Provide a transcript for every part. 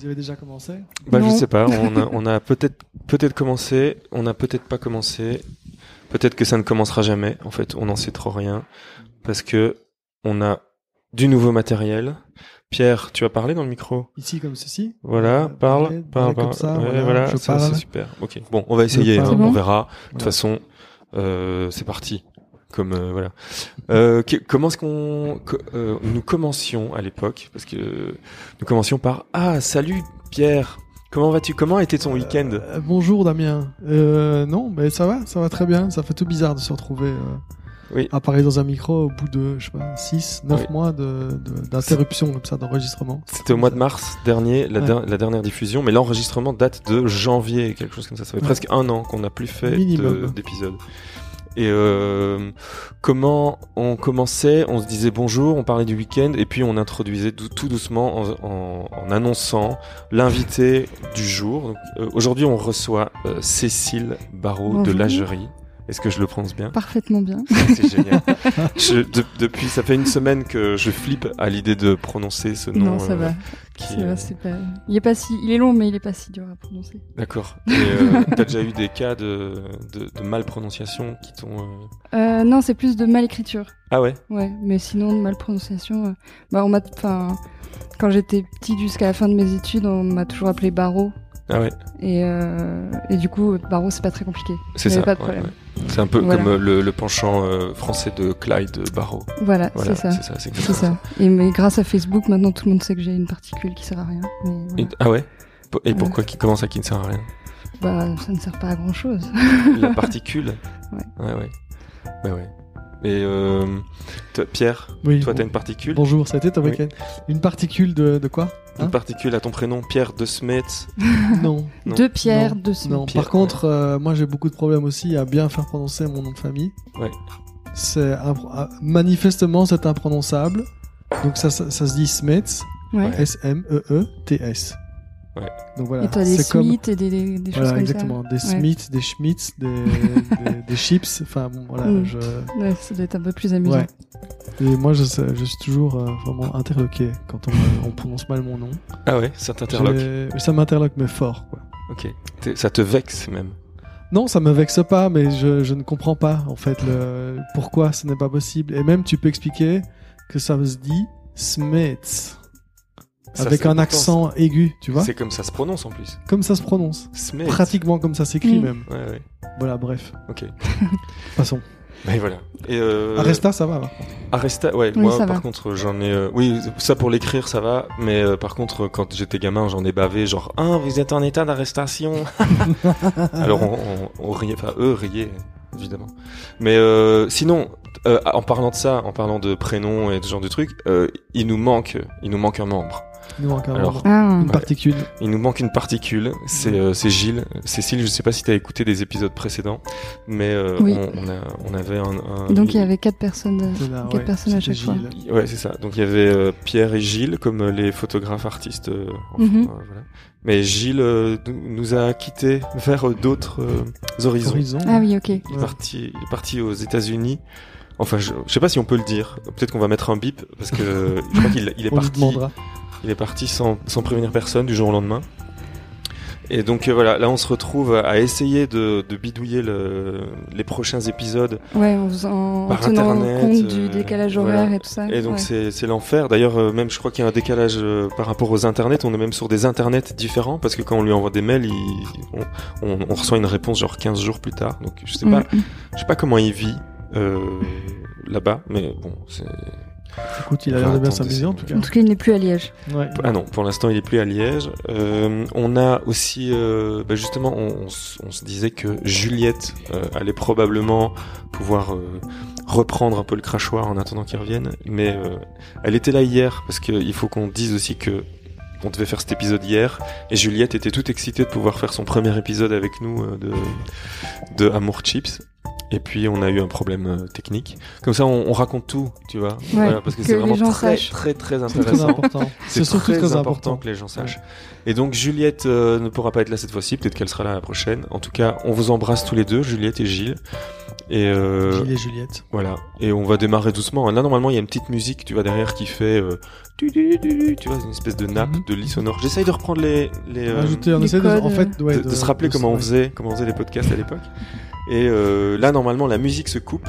Vous avez déjà commencé Bah, je Non. sais pas. On a, on a peut-être, peut-être commencé. On a peut-être pas commencé. Peut-être que ça ne commencera jamais. En fait, on n'en sait trop rien parce que on a du nouveau matériel. Pierre, tu vas parler dans le micro. Ici comme ceci Voilà, Euh, parle, parler- parle, parler comme parle. ça, Ouais, voilà, voilà, je ça, parle. c'est super. Ok, bon, on va essayer, Je hein, parle. on verra. De toute façon, euh, c'est parti. Comme euh, voilà. Euh, que- comment est-ce qu'on que- euh, nous commencions à l'époque Parce que nous commencions par ah salut Pierre. Comment vas-tu? Comment a été ton week-end bonjour Damien. Non, mais ça va, ça va très bien. Ça fait tout bizarre de se retrouver Oui. à parler dans un micro au bout de, je sais pas, 6, 9 Oui. mois de, de- d'interruption comme ça d'enregistrement. C'était au mois de mars dernier, la, Ouais. der- la dernière diffusion, mais l'enregistrement date de janvier, quelque chose comme ça. Ça fait Ouais. presque un an qu'on n'a plus fait de- d'épisodes. Et euh, comment on commençait On se disait bonjour, on parlait du week-end, et puis on introduisait dou- tout doucement en, en- en annonçant l'invité du jour. Euh, Aujourd'hui, on reçoit euh, Cécile Barrault de. Lagerie. Est-ce que je le prononce bien Parfaitement bien. C'est génial. Je- de- depuis, ça fait une semaine que je flippe à l'idée de prononcer ce nom. non, ça euh, va. qui, Ça euh, va, c'est pas... Il est pas si, il est long, mais il est pas si dur à prononcer. D'accord. Et euh, t'as déjà eu des cas de, de, de mal prononciation qui t'ont. euh, Euh, non, c'est plus de mal écriture. Ah ouais? Ouais, mais sinon de mal prononciation. euh, Bah, on m'a, enfin, quand j'étais petite jusqu'à la fin de mes études, on m'a toujours appelé Barreau. Ah ouais. Et, euh, et du coup, Barreau, c'est pas très compliqué. C'est ça. pas de problème. ouais. C'est un peu Voilà. comme euh, le, le penchant euh, français de Clyde Barrow. Voilà, Voilà, c'est ça. c'est ça. C'est. Et mais grâce à Facebook, maintenant tout le monde sait que j'ai une particule qui sert à rien. Mais voilà. Et- ah ouais? Et pourquoi qui commence à qui ne sert à rien? Bah, ça ne sert pas à grand chose. La particule? Ouais. Ouais ouais. Ouais ouais. Et euh, toi, Pierre, Oui. toi bon- t'as une particule. Bonjour, ça a été ton Oui. week-end Une particule de, de quoi Une Hein particule à ton prénom, Pierre de Smet. Non. Pierres, Non. deux semaines. Non, Pierre, par contre, euh, moi j'ai beaucoup de problèmes aussi à bien faire prononcer mon nom de famille. Ouais. C'est ah, manifestement c'est imprononçable. Donc ça, ça, ça se dit Smets, Ouais. S M E E T S. Ouais. Donc voilà. Et t'as des comme Smiths et des, des, des choses voilà comme exactement des Ouais. Smiths, des Schmitz, des, des, des chips. Enfin bon, voilà. Mm. Je... ça. Ouais, ça doit être un peu plus amusant. Ouais. Et moi je, je suis toujours euh, vraiment interloqué quand on, on prononce mal mon nom. Ah ouais, ça t'interloque. Ça m'interloque mais fort quoi. Ok. Ça te vexe même. Non, ça me vexe pas, mais je, je ne comprends pas en fait le pourquoi ce n'est pas possible. Et même tu peux expliquer que ça se dit Smets Ça, avec un important, accent aigu, tu vois, C'est comme ça se prononce en plus. comme ça se prononce, pratiquement comme ça s'écrit Mm. même. Ouais ouais. Voilà, bref, Ok. passons. Mais voilà. Et euh, Arresta, ça va. Arresta, ouais, Oui, moi par va. contre j'en ai, euh, oui, ça pour l'écrire ça va, mais euh, par contre quand j'étais gamin j'en ai bavé genre ah vous êtes en état d'arrestation. Alors on, on, on riait, enfin eux riaient évidemment. Mais euh, sinon euh, en parlant de ça, en parlant de prénoms et de ce genre de trucs, euh, il nous manque, il nous manque un membre. Il nous manque un Alors, membre. Ah, une ouais. particule. Il nous manque une particule, c'est euh, c'est Gilles. Cécile, je sais pas si tu as écouté des épisodes précédents, mais euh, Oui. on, on, a, on avait un, un- donc il y avait quatre personnes. euh, là, Quatre ouais, personnes à chaque fois. Ouais, c'est ça. Donc il y avait euh, Pierre et Gilles comme euh, les photographes artistes. euh, enfin, Mhm. euh, voilà. Mais Gilles euh, nous- a quittés vers euh, d'autres euh, horizons. Horizon. Ah oui, ok. Il, est Ouais. parti, il est parti aux États-Unis. Enfin, je, je sais pas si on peut le dire. Peut-être qu'on va mettre un bip parce que je crois qu'il il est On lui parti. Il est parti sans, sans prévenir personne du jour au lendemain. Et donc euh, voilà, là on se retrouve à essayer de, de bidouiller le, les prochains épisodes Ouais, en, faisant- en Par tenant Internet, compte euh, du décalage voilà. horaire et tout ça. Et donc ouais. c'est l'enfer. D'ailleurs, euh, même je crois qu'il y a un décalage euh, par rapport aux internets. On est même sur des internets différents parce que quand on lui envoie des mails, il, on, on- on reçoit une réponse genre 15 jours plus tard. Donc je sais pas, Mm, je sais pas comment il vit euh, là-bas, mais bon, c'est Écoute, il a On l'air de bien s'amuser en tout cas. En tout cas, il n'est plus à Liège. Ouais. ah non, pour l'instant il est plus à Liège. Euh, on a aussi, euh, bah, justement, on, on s- on se disait que Juliette euh, allait probablement pouvoir euh, reprendre un peu le crachoir en attendant qu'il revienne, mais euh, elle était là hier parce qu'il faut qu'on dise aussi que on devait faire cet épisode hier et Juliette était toute excitée de pouvoir faire son premier épisode avec nous de, de Amour Chips. Et puis on a eu un problème euh, technique. Comme ça, on, on raconte tout, tu vois. Ouais, Voilà, parce que, que c'est vraiment très, très, très, C'est très intéressant. important. C'est surtout très, très important, important. que les gens sachent. Et donc Juliette euh, ne pourra pas être là cette fois-ci. Peut-être qu'elle sera là la prochaine. En tout cas, on vous embrasse tous les deux, Juliette et Gilles. Et euh, Gilles et Juliette. voilà. Et on va démarrer doucement. Là, normalement, il y a une petite musique, tu vois, derrière qui fait, euh, tu, tu, tu, vois, une espèce de nappe, Mhm. de lit sonore. J'essaye de reprendre les, les, euh, Rajouter, on les essaie de, en fait, ouais, de, de se rappeler de- comment on faisait, comment on faisait les podcasts à l'époque. Et euh, là, normalement, la musique se coupe.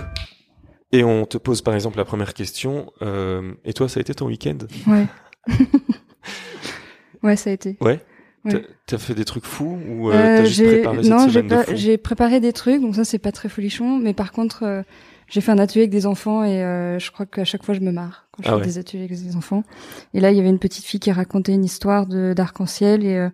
Et on te pose par exemple la première question. Euh, et toi, ça a été ton week-end? Ouais. ouais, ça a été. Ouais? Ouais. T'as- fait des trucs fous ou euh, t'as juste préparé cette non, j'ai préparé des trucs, donc ça c'est pas très folichon. Mais par contre, j'ai fait un atelier avec des enfants et euh, je crois qu'à chaque fois je me marre quand je Ah fais ouais. des ateliers avec des enfants. Et là, il y avait une petite fille qui racontait une histoire de d'arc-en-ciel et euh,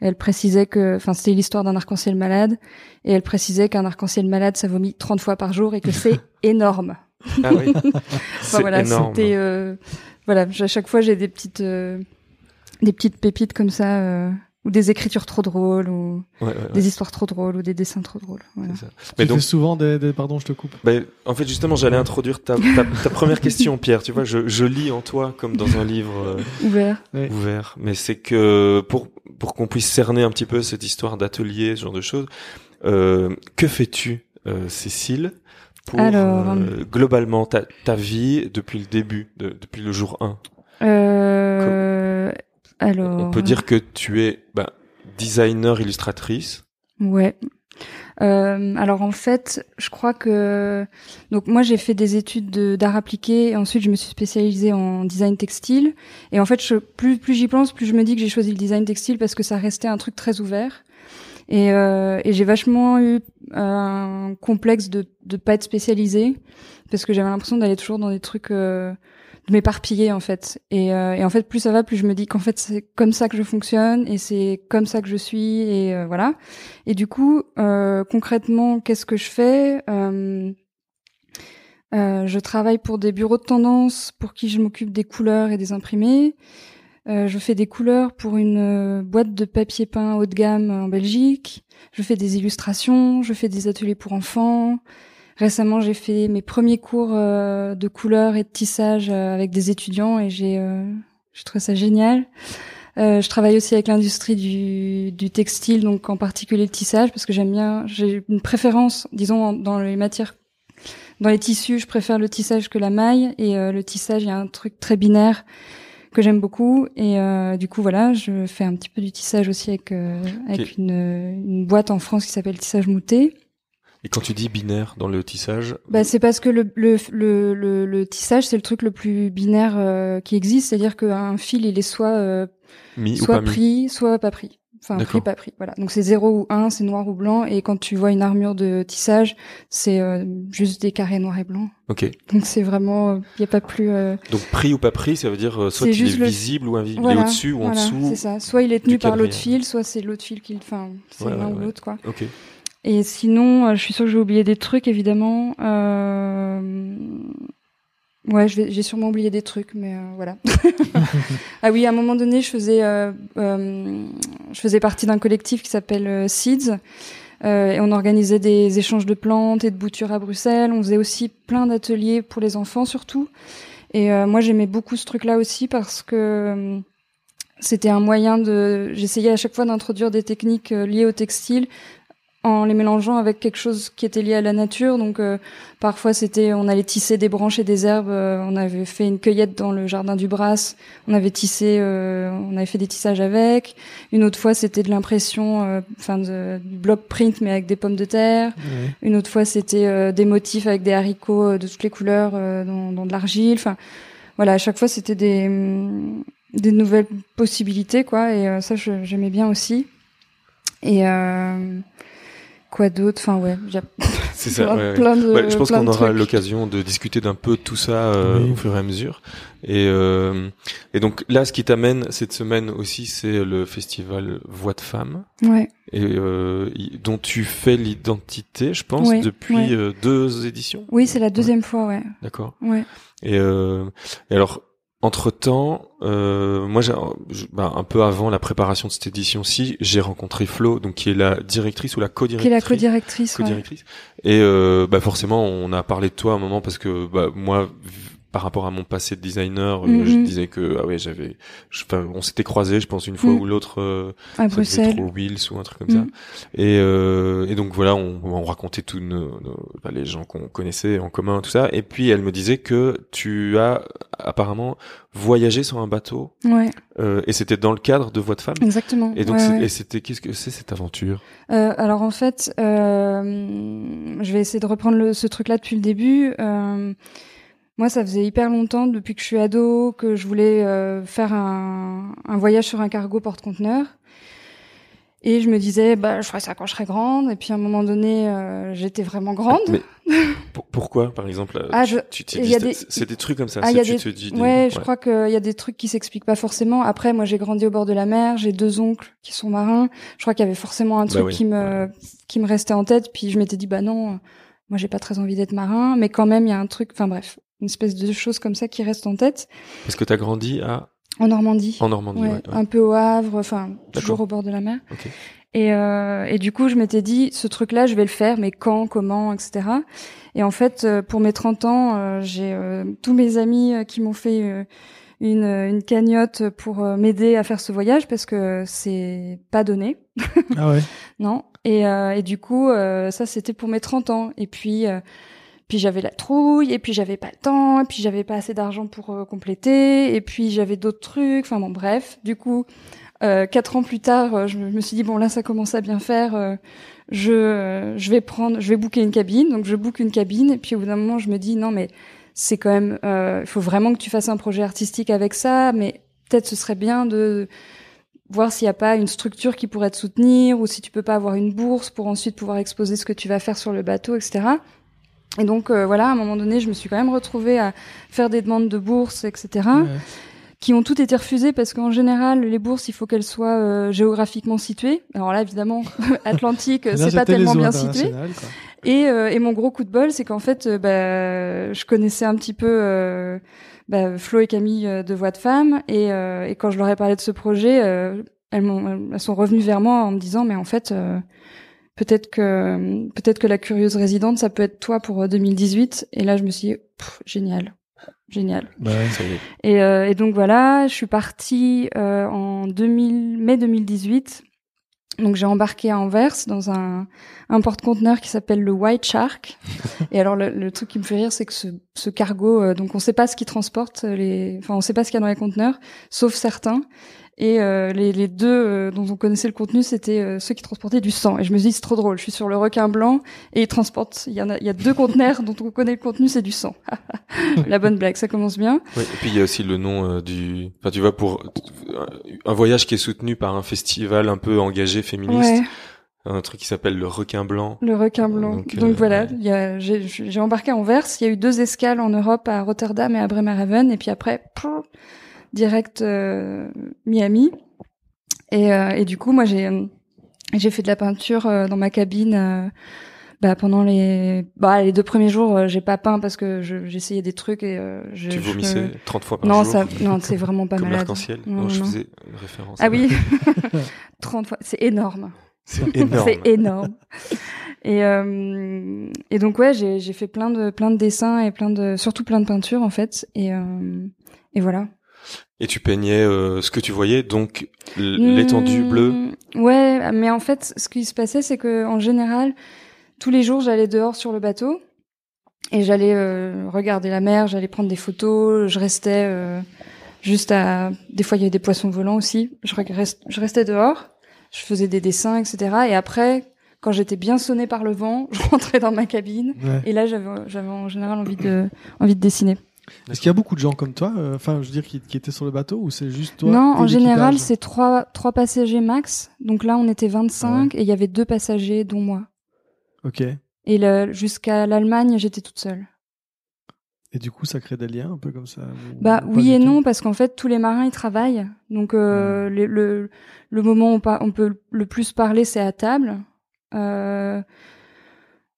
elle précisait que, enfin, c'était l'histoire d'un arc-en-ciel malade et elle précisait qu'un arc-en-ciel malade ça vomit 30 fois par jour et que c'est énorme. Ah oui. Enfin, voilà, c'était euh, voilà, à chaque fois j'ai des petites euh, des petites pépites comme ça euh, ou des écritures trop drôles ou Ouais, ouais, ouais, des histoires trop drôles ou des dessins trop drôles. Voilà. c'est ça. Tu Mais donc, fais souvent des, des- pardon, je te coupe. bah, en fait, justement, j'allais introduire ta, ta, ta première question, Pierre. Tu vois, je, je lis en toi comme dans un livre euh, Ouvert. Ouais. ouvert. Mais c'est que pour pour qu'on puisse cerner un petit peu cette histoire d'atelier, ce genre de choses. Euh, que fais-tu, euh, Cécile, pour Alors, euh, globalement ta, ta vie depuis le début, de- depuis le jour 1 Euh, alors. On peut dire que tu es bah, designer, illustratrice. Ouais. Euh, alors en fait, je crois que donc moi j'ai fait des études de- d'art appliqué et ensuite je me suis spécialisée en design textile et en fait je, plus plus j'y pense plus je me dis que j'ai choisi le design textile parce que ça restait un truc très ouvert et, euh, et j'ai vachement eu un complexe de de pas être spécialisée parce que j'avais l'impression d'aller toujours dans des trucs euh, m'éparpiller en fait. Et, euh, et en fait plus ça va plus je me dis qu'en fait c'est comme ça que je fonctionne et c'est comme ça que je suis et euh, voilà. Et du coup euh, concrètement qu'est-ce que je fais? Je travaille pour des bureaux de tendance pour qui je m'occupe des couleurs et des imprimés. Je fais des couleurs pour une boîte de papier peint haut de gamme en Belgique. Je fais des illustrations je fais des ateliers pour enfants Récemment, j'ai fait mes premiers cours euh, de couleur et de tissage euh, avec des étudiants et j'ai euh, j'ai trouvé ça génial. Euh, je travaille aussi avec l'industrie du, du textile, donc en particulier le tissage, parce que j'aime bien. J'ai une préférence, disons, en- dans les matières, dans les tissus, je préfère le tissage que la maille. Et euh, le tissage, il y a un truc très binaire que j'aime beaucoup. Et euh, du coup, voilà, je fais un petit peu du tissage aussi avec euh, avec une, une boîte en France qui s'appelle Tissage Mouté. Et quand tu dis binaire dans le tissage, Bah, c'est parce que le, le, le, le, le tissage, c'est le truc le plus binaire euh, qui existe. C'est-à-dire qu'un fil, il est soit, euh, ou soit pas pris, soit pas pris. Enfin, pris, pas pris. Voilà. Donc, c'est 0 ou 1, c'est noir ou blanc. Et quand tu vois une armure de tissage, c'est euh, juste des carrés noirs et blancs. Ok. Donc, c'est vraiment, il n'y a pas plus... Donc pris ou pas pris, ça veut dire soit C'est il est le- visible ou invisible, voilà, il est au-dessus ou en dessous. C'est ça. Soit il est tenu par l'autre fil, soit c'est l'autre fil qui... Enfin, c'est l'un ouais, ou l'autre, quoi. Ok. Et sinon, euh, je suis sûre que j'ai oublié des trucs, évidemment. Euh... Ouais, j'ai sûrement oublié des trucs, mais euh, voilà. ah oui, à un moment donné, je faisais, euh, je faisais partie d'un collectif qui s'appelle Seeds. Et on organisait des échanges de plantes et de boutures à Bruxelles. On faisait aussi plein d'ateliers pour les enfants, surtout. Et moi, j'aimais beaucoup ce truc-là aussi parce que c'était un moyen de. J'essayais à chaque fois d'introduire des techniques liées au textile en les mélangeant avec quelque chose qui était lié à la nature. Donc euh, parfois c'était, on allait tisser des branches et des herbes. euh, on avait fait une cueillette dans le jardin du Brasse. On avait tissé, euh, on avait fait des tissages avec. Une autre fois c'était de l'impression, enfin du block print mais avec des pommes de terre. Une autre fois, c'était des motifs avec des haricots de toutes les couleurs dans, dans de l'argile. Enfin, voilà, à chaque fois, c'était des, hum, des nouvelles possibilités, quoi. Et ça, j'aimais bien aussi. Et quoi d'autre Enfin, ouais, C'est ça. plein, ouais, plein de. Ouais, je pense qu'on aura l'occasion de discuter d'un peu tout ça euh, Oui. au fur et à mesure. Et, euh, et donc là, ce qui t'amène cette semaine aussi, c'est le festival Voix de femmes, Ouais, et euh, y- dont tu fais l'identité, je pense, Oui, depuis ouais. euh, deux éditions. oui, c'est la deuxième fois, ouais, D'accord. ouais. Et, euh, et alors, entre temps, euh, moi, j'ai, bah, un peu avant la préparation de cette édition-ci, j'ai rencontré Flo, donc qui est la directrice ou la co-directrice. Qui est la co-directrice. Co-directrice. Et euh, bah forcément, on a parlé de toi à un moment parce que bah, moi, par rapport à mon passé de designer, euh, je Mhm. disais que ah ouais, j'avais, on s'était croisés, je pense une fois Mhm. ou l'autre, euh, à Bruxelles. au Wheels ou un truc comme ça. Mhm. Et, euh, et donc voilà, on, on racontait tous nos, nos- bah, les gens qu'on connaissait en commun, tout ça. Et puis elle me disait que tu as apparemment voyagé sur un bateau, Ouais, euh, et c'était dans le cadre de Voix de femme. exactement. Et donc Ouais, c'était qu'est-ce que c'est cette aventure? Euh, alors en fait, euh, je vais essayer de reprendre le, ce truc-là depuis le début. Euh, moi, ça faisait hyper longtemps, depuis que je suis ado, que je voulais euh, faire un, un voyage sur un cargo porte-conteneur. Et je me disais, bah, je ferai ça quand je serai grande. Et puis à un moment donné, euh, j'étais vraiment grande. Mais pour- pourquoi, par exemple, euh, Ah, je- c'est- des- c'est des trucs comme ça. Ah, y a tu des- te dis des- Ouais, je crois qu'il y a des trucs qui s'expliquent pas forcément. Après, moi, j'ai grandi au bord de la mer. J'ai deux oncles qui sont marins. Je crois qu'il y avait forcément un Bah truc oui, qui me qui me restait en tête. Puis je m'étais dit, bah non, moi, j'ai pas très envie d'être marin, mais quand même, il y a un truc. Enfin bref, une espèce de chose comme ça qui reste en tête. Parce que t'as grandi à En Normandie. en Normandie. Ouais, ouais, ouais. un peu au Havre. Enfin, toujours au bord de la mer. Ok. Et, euh, et du coup, je m'étais dit, ce truc-là, je vais le faire, mais quand, comment, etc. Et en fait, euh, pour mes 30 ans, euh, j'ai euh, tous mes amis euh, qui m'ont fait euh, une, une cagnotte pour euh, m'aider à faire ce voyage parce que c'est pas donné, Ah ouais. non. Et, euh, et du coup, euh, ça, c'était pour mes 30 ans. Et puis, euh, puis j'avais la trouille, et puis j'avais pas le temps, et puis j'avais pas assez d'argent pour euh, compléter, et puis j'avais d'autres trucs. Enfin bon, bref. Du coup, euh, quatre ans plus tard, euh, je me suis dit bon là, ça commence à bien faire. euh, je je vais prendre, je vais booker une cabine. Donc je book une cabine, et puis au bout d'un moment, je me dis non mais c'est quand même, il faut vraiment que tu fasses un projet artistique avec ça, mais peut-être ce serait bien de voir s'il n'y a pas une structure qui pourrait te soutenir ou si tu peux pas avoir une bourse pour ensuite pouvoir exposer ce que tu vas faire sur le bateau, etc. Et donc euh, voilà, à un moment donné, je me suis quand même retrouvée à faire des demandes de bourse, etc., Ouais. qui ont toutes été refusées parce qu'en général, les bourses, il faut qu'elles soient euh, géographiquement situées. Alors là, évidemment, Atlantique, c'est pas tellement bien situé. Et, euh, et mon gros coup de bol, c'est qu'en fait, euh, bah, je connaissais un petit peu euh, bah, Flo et Camille euh, de Voix de Femmes, et, euh, et quand je leur ai parlé de ce projet, elles, elles sont revenues vers moi en me disant, mais en fait, euh, peut-être que peut-être que la curieuse résidente, ça peut être toi pour euh, 2018. Et là, je me suis dit, Pff, génial, génial. Bah ouais. Ça y est. Et, euh, et donc voilà, je suis partie euh, en 2000, mai 2018. Donc j'ai embarqué à Anvers dans un, un porte-conteneur qui s'appelle le White Shark. et alors le, le truc qui me fait rire, c'est que ce, ce cargo, euh, donc on sait pas ce qui transporte les, enfin on sait pas ce qu'il y a dans les conteneurs, sauf certains. Et euh, les, les deux euh, dont on connaissait le contenu, c'était euh, ceux qui transportaient du sang. Et je me suis dit, c'est trop drôle. Je suis sur le requin blanc et ils transportent. Il y en a, il y a deux conteneurs dont on connaît le contenu, c'est du sang. La bonne blague, ça commence bien. Ouais, et puis il y a aussi le nom euh, du. Enfin, tu vois, pour un voyage qui est soutenu par un festival un peu engagé féministe, Ouais. un truc qui s'appelle le Requin Blanc. Le requin blanc. Donc, Donc, euh, voilà, ouais. j'ai embarqué à Anvers. Il y a eu deux escales en Europe, à Rotterdam et à Bremerhaven. Et puis après, pouf, direct euh, Miami. Et, euh, et du coup, moi, j'ai j'ai fait de la peinture euh, dans ma cabine. euh, bah, pendant les bah les deux premiers jours, j'ai pas peint parce que je- j'essayais des trucs et euh, je, Tu je- vomissais 30 fois par Non, jour. ça, non, c'est vraiment pas comme malade. l'arc-en-ciel. Non, Non, je non. faisais référence. Ah oui, 30 fois, c'est énorme. C'est énorme. C'est énorme. Et, euh, et donc ouais, j'ai j'ai fait plein de plein de dessins et plein de surtout plein de peintures en fait. Et euh, et voilà. Et tu peignais euh, ce que tu voyais, donc l'étendue Mmh, bleue. Ouais, mais en fait, ce qui se passait, c'est que en général, tous les jours, j'allais dehors sur le bateau et j'allais euh, regarder la mer, j'allais prendre des photos, je restais euh, juste à. Des fois, il y avait des poissons volants aussi. Je, restais dehors, je faisais des dessins, etc. Et après, quand j'étais bien sonnée par le vent, je rentrais dans ma cabine Ouais. et là, j'avais j'avais en général envie de envie de dessiner. Est-ce qu'il y a beaucoup de gens comme toi, euh, enfin, je veux dire, qui, qui étaient sur le bateau ou c'est juste toi non, en général, c'est trois, trois passagers max. Donc là, on était 25 et il y avait deux passagers, dont moi. Ok. Et jusqu'à l'Allemagne, j'étais toute seule. Et du coup, ça crée des liens un peu comme ça Bah oui et non, parce qu'en fait, tous les marins, ils travaillent. Donc euh, le, le, le moment où on peut le plus parler, c'est à table. Euh,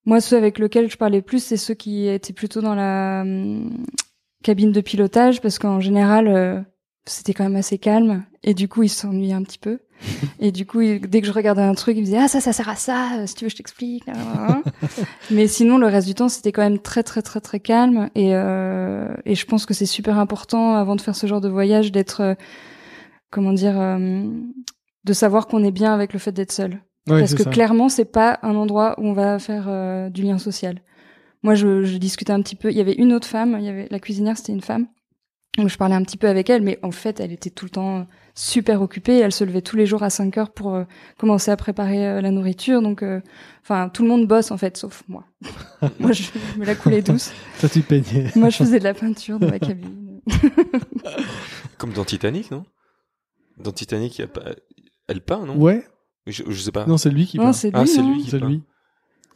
moi, ceux avec lesquels je parlais plus, c'est ceux qui étaient plutôt dans la hum, cabine de pilotage parce qu'en général, euh, c'était quand même assez calme et du coup, il s'ennuyait un petit peu. et du coup, il- dès que je regardais un truc, il me disait ah ça, ça sert à ça. euh, Si tu veux, je t'explique. Mais sinon, le reste du temps, c'était quand même très très très très calme et euh, et je pense que c'est super important avant de faire ce genre de voyage d'être euh, comment dire euh, de savoir qu'on est bien avec le fait d'être seul. Parce que ça. clairement, c'est pas un endroit où on va faire du lien social. Moi, je, je discutais un petit peu. Il y avait une autre femme. Il y avait la cuisinière, c'était une femme. Donc, je parlais un petit peu avec elle, mais en fait, elle était tout le temps super occupée. Elle se levait tous les jours à 5 heures pour euh, commencer à préparer euh, la nourriture. Donc, euh, enfin, tout le monde bosse en fait, sauf moi. moi, je, me la coulais douce. Toi, tu peignais. Moi, je faisais de la peinture dans ma cabine. Comme dans Titanic, non? Dans Titanic, il y a pas... elle peint, non? Ouais. je, je sais pas. Non, c'est lui qui non, peint. c'est lui. Ah, c'est non lui qui C'est peint. lui.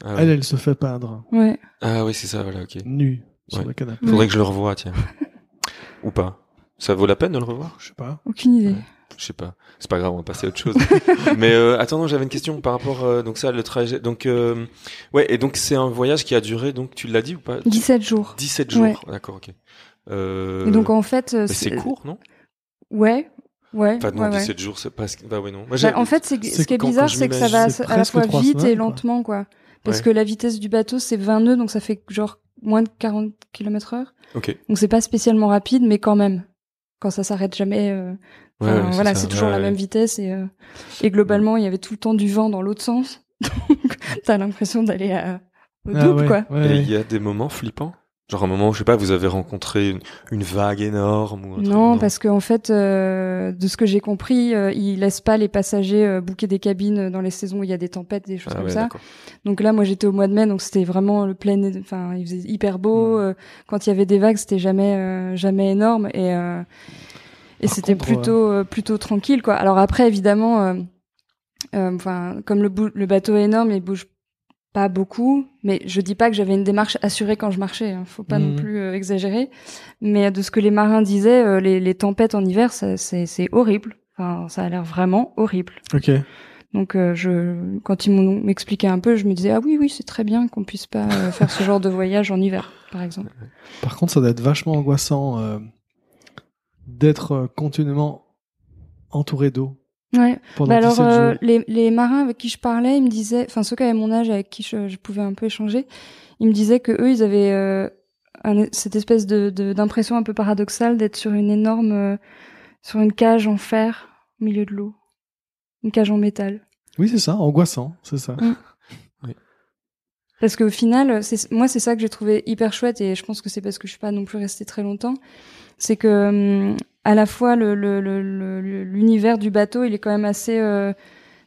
Ah, ouais. Elle, elle se fait peindre. Ouais. Ah oui, c'est ça, voilà, ok. Nu. Sur Ouais. le canapé. Faudrait que je le revoie, tiens. Ou pas. Ça vaut la peine de le revoir? Je sais pas. Aucune idée. Ouais. Je sais pas. C'est pas grave, on va passer à autre chose. Mais euh, attends, non, j'avais une question par rapport euh, donc ça le trajet. Donc euh, ouais, et donc c'est un voyage qui a duré donc tu l'as dit ou pas? 17 jours. 17 jours. Ouais. D'accord, OK. Euh, Et donc, en fait, euh, mais c'est court, non? Ouais. Ouais. Enfin non, ouais, ouais. 17 jours, c'est pas bah ouais non. Moi, Bah, en fait, c'est ce qui est bizarre, c'est que ça va à la fois vite semaines, et quoi. lentement, quoi. Parce Ouais. que la vitesse du bateau, c'est 20 nœuds, donc ça fait genre moins de 40 km heure. OK. Donc c'est pas spécialement rapide, mais quand même. Quand ça s'arrête jamais, euh, Ouais, enfin, ouais, voilà, c'est toujours Ouais, la ouais. même vitesse et, euh, et globalement, il y avait tout le temps du vent dans l'autre sens. Donc t'as l'impression d'aller à, au Ah double, ouais, quoi. ouais, Et il y a des moments flippants Genre un moment, je sais pas, vous avez rencontré une, une vague énorme ou un truc, Non, parce qu'en fait, euh, de ce que j'ai compris, euh, ils laissent pas les passagers euh, booker des cabines dans les saisons où il y a des tempêtes, des choses Ah comme ouais, ça. d'accord. Donc là, moi, j'étais au mois de mai, donc c'était vraiment le plein. Enfin, il faisait hyper beau. Mm. euh, quand il y avait des vagues, c'était jamais, euh, jamais énorme et euh, et c'était plutôt, euh, plutôt tranquille, quoi. Alors après, évidemment, euh, euh, enfin, comme le, le bateau est énorme, il bouge pas beaucoup, mais je dis pas que j'avais une démarche assurée quand je marchais. Hein, faut pas Mhm. non plus euh, exagérer. Mais de ce que les marins disaient, euh, les, les tempêtes en hiver, c'est horrible. Enfin, ça a l'air vraiment horrible. Ok. Donc, euh, je, quand ils expliqué un peu, je me disais ah oui oui c'est très bien qu'on puisse pas faire ce genre de voyage en hiver, par exemple. Par contre, ça doit être vachement angoissant d'être continuellement entouré d'eau Ouais. Bah alors 17 euh, les, les marins avec qui je parlais, ils me disaient, enfin ceux qui avaient mon âge avec qui je, je pouvais un peu échanger, ils me disaient que eux ils avaient euh, un- cette espèce de d'impression un peu paradoxale d'être sur une énorme euh, sur une cage en fer au milieu de l'eau, une cage en métal. Oui, c'est ça, angoissant, c'est ça. Parce qu'au final, moi c'est ça que j'ai trouvé hyper chouette et je pense que c'est parce que je suis pas non plus restée très longtemps, c'est que hum, à la fois le le- le- l'univers du bateau, il est quand même assez euh,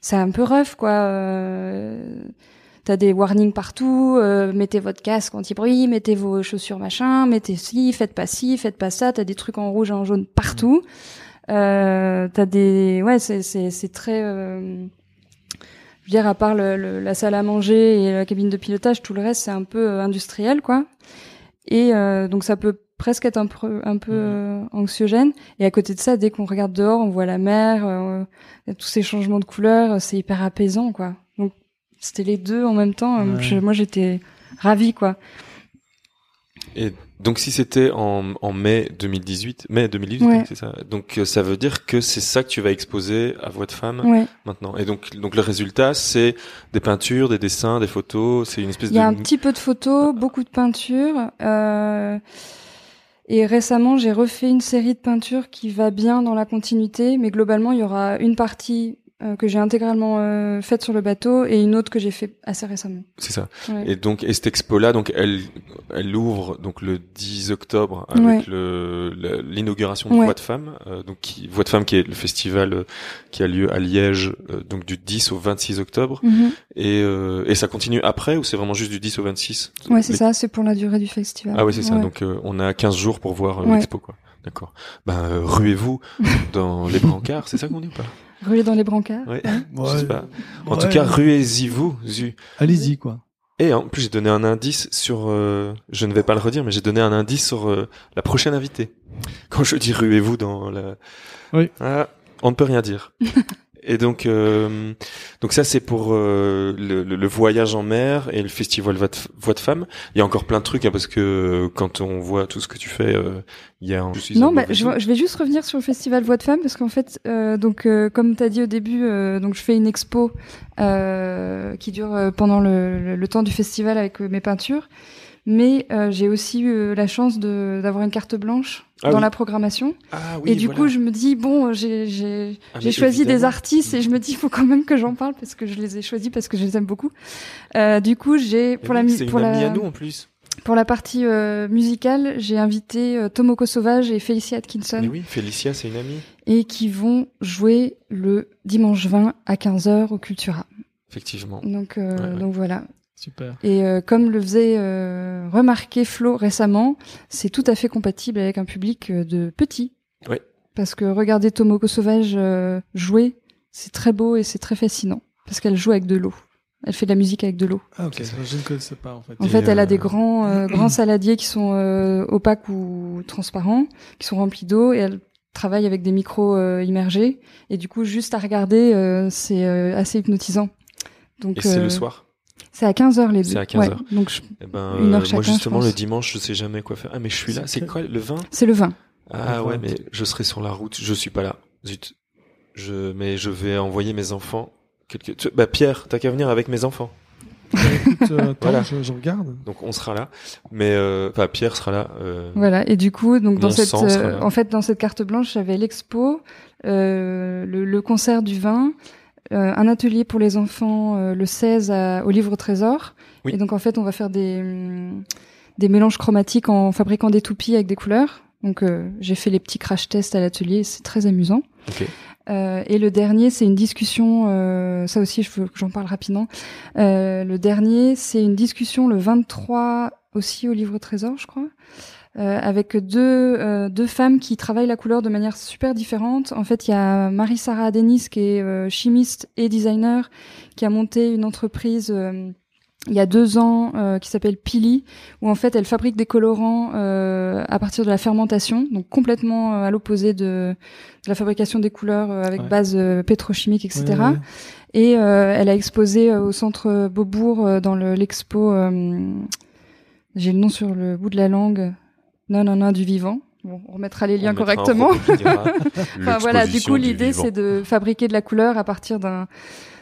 c'est un peu rough quoi. Euh, T'as des warnings partout, euh, mettez votre casque anti-bruit, mettez vos chaussures machin, mettez ci, faites pas ci, faites pas ça, t'as des trucs en rouge et en jaune partout. Euh, t'as des ouais c'est c'est c'est très euh, je veux dire, à part le, le- la salle à manger et la cabine de pilotage, tout le reste, c'est un peu euh, industriel, quoi. Et euh, donc, ça peut presque être un peu, un peu euh, anxiogène. Et à côté de ça, dès qu'on regarde dehors, on voit la mer, euh, tous ces changements de couleurs, euh, c'est hyper apaisant, quoi. Donc, c'était les deux en même temps. Ouais. je- moi, j'étais ravie, quoi. Et donc si c'était en, en mai 2018, mai 2018, Ouais. c'est ça. Donc ça veut dire que c'est ça que tu vas exposer à Voix de femme Ouais. maintenant. Et donc donc le résultat c'est des peintures, des dessins, des photos, c'est une espèce Il y a de un petit peu de photos, beaucoup de peintures. Euh, et récemment, j'ai refait une série de peintures qui va bien dans la continuité, mais globalement, il y aura une partie euh, que j'ai intégralement euh, faite sur le bateau et une autre que j'ai fait assez récemment. c'est ça. Ouais. Et donc et cette expo là donc elle elle ouvre donc le 10 octobre avec Ouais. le l'inauguration de Ouais. Voix de femme euh, donc qui Voix de femme qui est le festival euh, qui a lieu à Liège euh, donc du 10 au 26 octobre Mhm. et euh, et ça continue après ou c'est vraiment juste du 10 au 26 Ouais, c'est Les- ça, c'est pour la durée du festival. Ah oui, c'est ça. Ouais. Donc euh, on a 15 jours pour voir Ouais. l'expo quoi. D'accord. Ben ruez-vous dans les brancards, c'est ça qu'on dit ou pas? Rouler dans les brancards. Ouais. Ouais. Je sais pas. En Ouais. tout cas, ruez-y vous. zu. Allez-y, quoi. Et en plus, j'ai donné un indice sur. euh, je ne vais pas le redire, mais j'ai donné un indice sur euh, la prochaine invitée. Quand je dis ruez-vous dans la. Oui. Ah, on ne peut rien dire. Et donc, euh, donc ça c'est pour euh, le, le, voyage en mer et le festival Voix de, femmes. Il y a encore plein de trucs hein, parce que euh, quand on voit tout ce que tu fais, euh, il y a. Un, je Non, bah, je, je vais juste revenir sur le festival Voix de Femmes parce qu'en fait, euh, donc euh, comme tu as dit au début, euh, donc je fais une expo euh, qui dure pendant le, le- le temps du festival avec mes peintures, mais euh, j'ai aussi eu la chance d'avoir une carte blanche Ah dans oui. la programmation. Ah oui, et du voilà. coup, je me dis bon, j'ai j'ai Ah, j'ai choisi des artistes et je me dis il faut quand même que j'en parle parce que je les ai choisis parce que je les aime beaucoup. Euh, du coup, j'ai pour la oui, pour la à nous en plus. pour la partie euh, musicale, j'ai invité euh, Tomoko Sauvage et Felicia Atkinson Mais oui, Félicia, c'est une amie. et qui vont jouer le dimanche 20 à 15h au Cultura. Effectivement. Donc, euh, Ouais, ouais. donc voilà. Super. Et euh, comme le faisait euh, remarquer Flo récemment, c'est tout à fait compatible avec un public euh, de petits. Ouais. Parce que regarder Tomoko Sauvage euh, jouer, c'est très beau et c'est très fascinant. Parce qu'elle joue avec de l'eau. Elle fait de la musique avec de l'eau. Ah ok, je ne connaissais pas en fait. En Et, fait, elle a des grands, euh, grands saladiers qui sont euh, opaques ou transparents, qui sont remplis d'eau, et elle travaille avec des micros euh, immergés. Et du coup, juste à regarder, euh, c'est euh, assez hypnotisant. Donc, Et c'est euh, le soir. C'est à 15h les deux. C'est à 15 Ouais, heures. donc je- Eh ben, une heure euh, chacun, moi justement je le dimanche, je sais jamais quoi faire. Ah mais je suis là. C'est quoi le 20 c'est le 20. Ah Le ouais, 20. mais je serai sur la route. Je suis pas là. Zut. Je mais je vais envoyer mes enfants. Quelque... tu- Bah Pierre, t'as qu'à venir avec mes enfants. Bah, écoute, euh, attends, Voilà. je, je regarde. Donc on sera là. Mais euh, enfin Pierre sera là. euh, Voilà. Et du coup, donc dans cette, euh, en fait, dans cette carte blanche, j'avais l'expo, euh, le, le concert du vin, euh, un atelier pour les enfants euh, le 16 à, au livre trésor. Oui. Et donc en fait, on va faire des hum, des mélanges chromatiques en fabriquant des toupies avec des couleurs. Donc euh, j'ai fait les petits crash tests à l'atelier, c'est très amusant. Ok. Euh, et le dernier, c'est une discussion. euh, ça aussi, je veux que j'en parle rapidement. Euh, le dernier, c'est une discussion le 23 aussi au livre trésor, je crois, euh, avec deux euh, deux femmes qui travaillent la couleur de manière super différente. En fait, il y a Marie-Sara Adenis qui est euh, chimiste et designer, qui a monté une entreprise. euh, il y a deux ans, euh, qui s'appelle Pili, où en fait elle fabrique des colorants euh, à partir de la fermentation, donc complètement euh, à l'opposé de, de la fabrication des couleurs avec Ouais. base pétrochimique, etc. Ouais, ouais. Et euh, elle a exposé au centre Beaubourg euh, dans le- l'expo. euh, J'ai le nom sur le bout de la langue. Non, non, non, du vivant. Bon, on remettra les liens correctement. Enfin voilà, du coup l'idée c'est de fabriquer de la couleur à partir d'un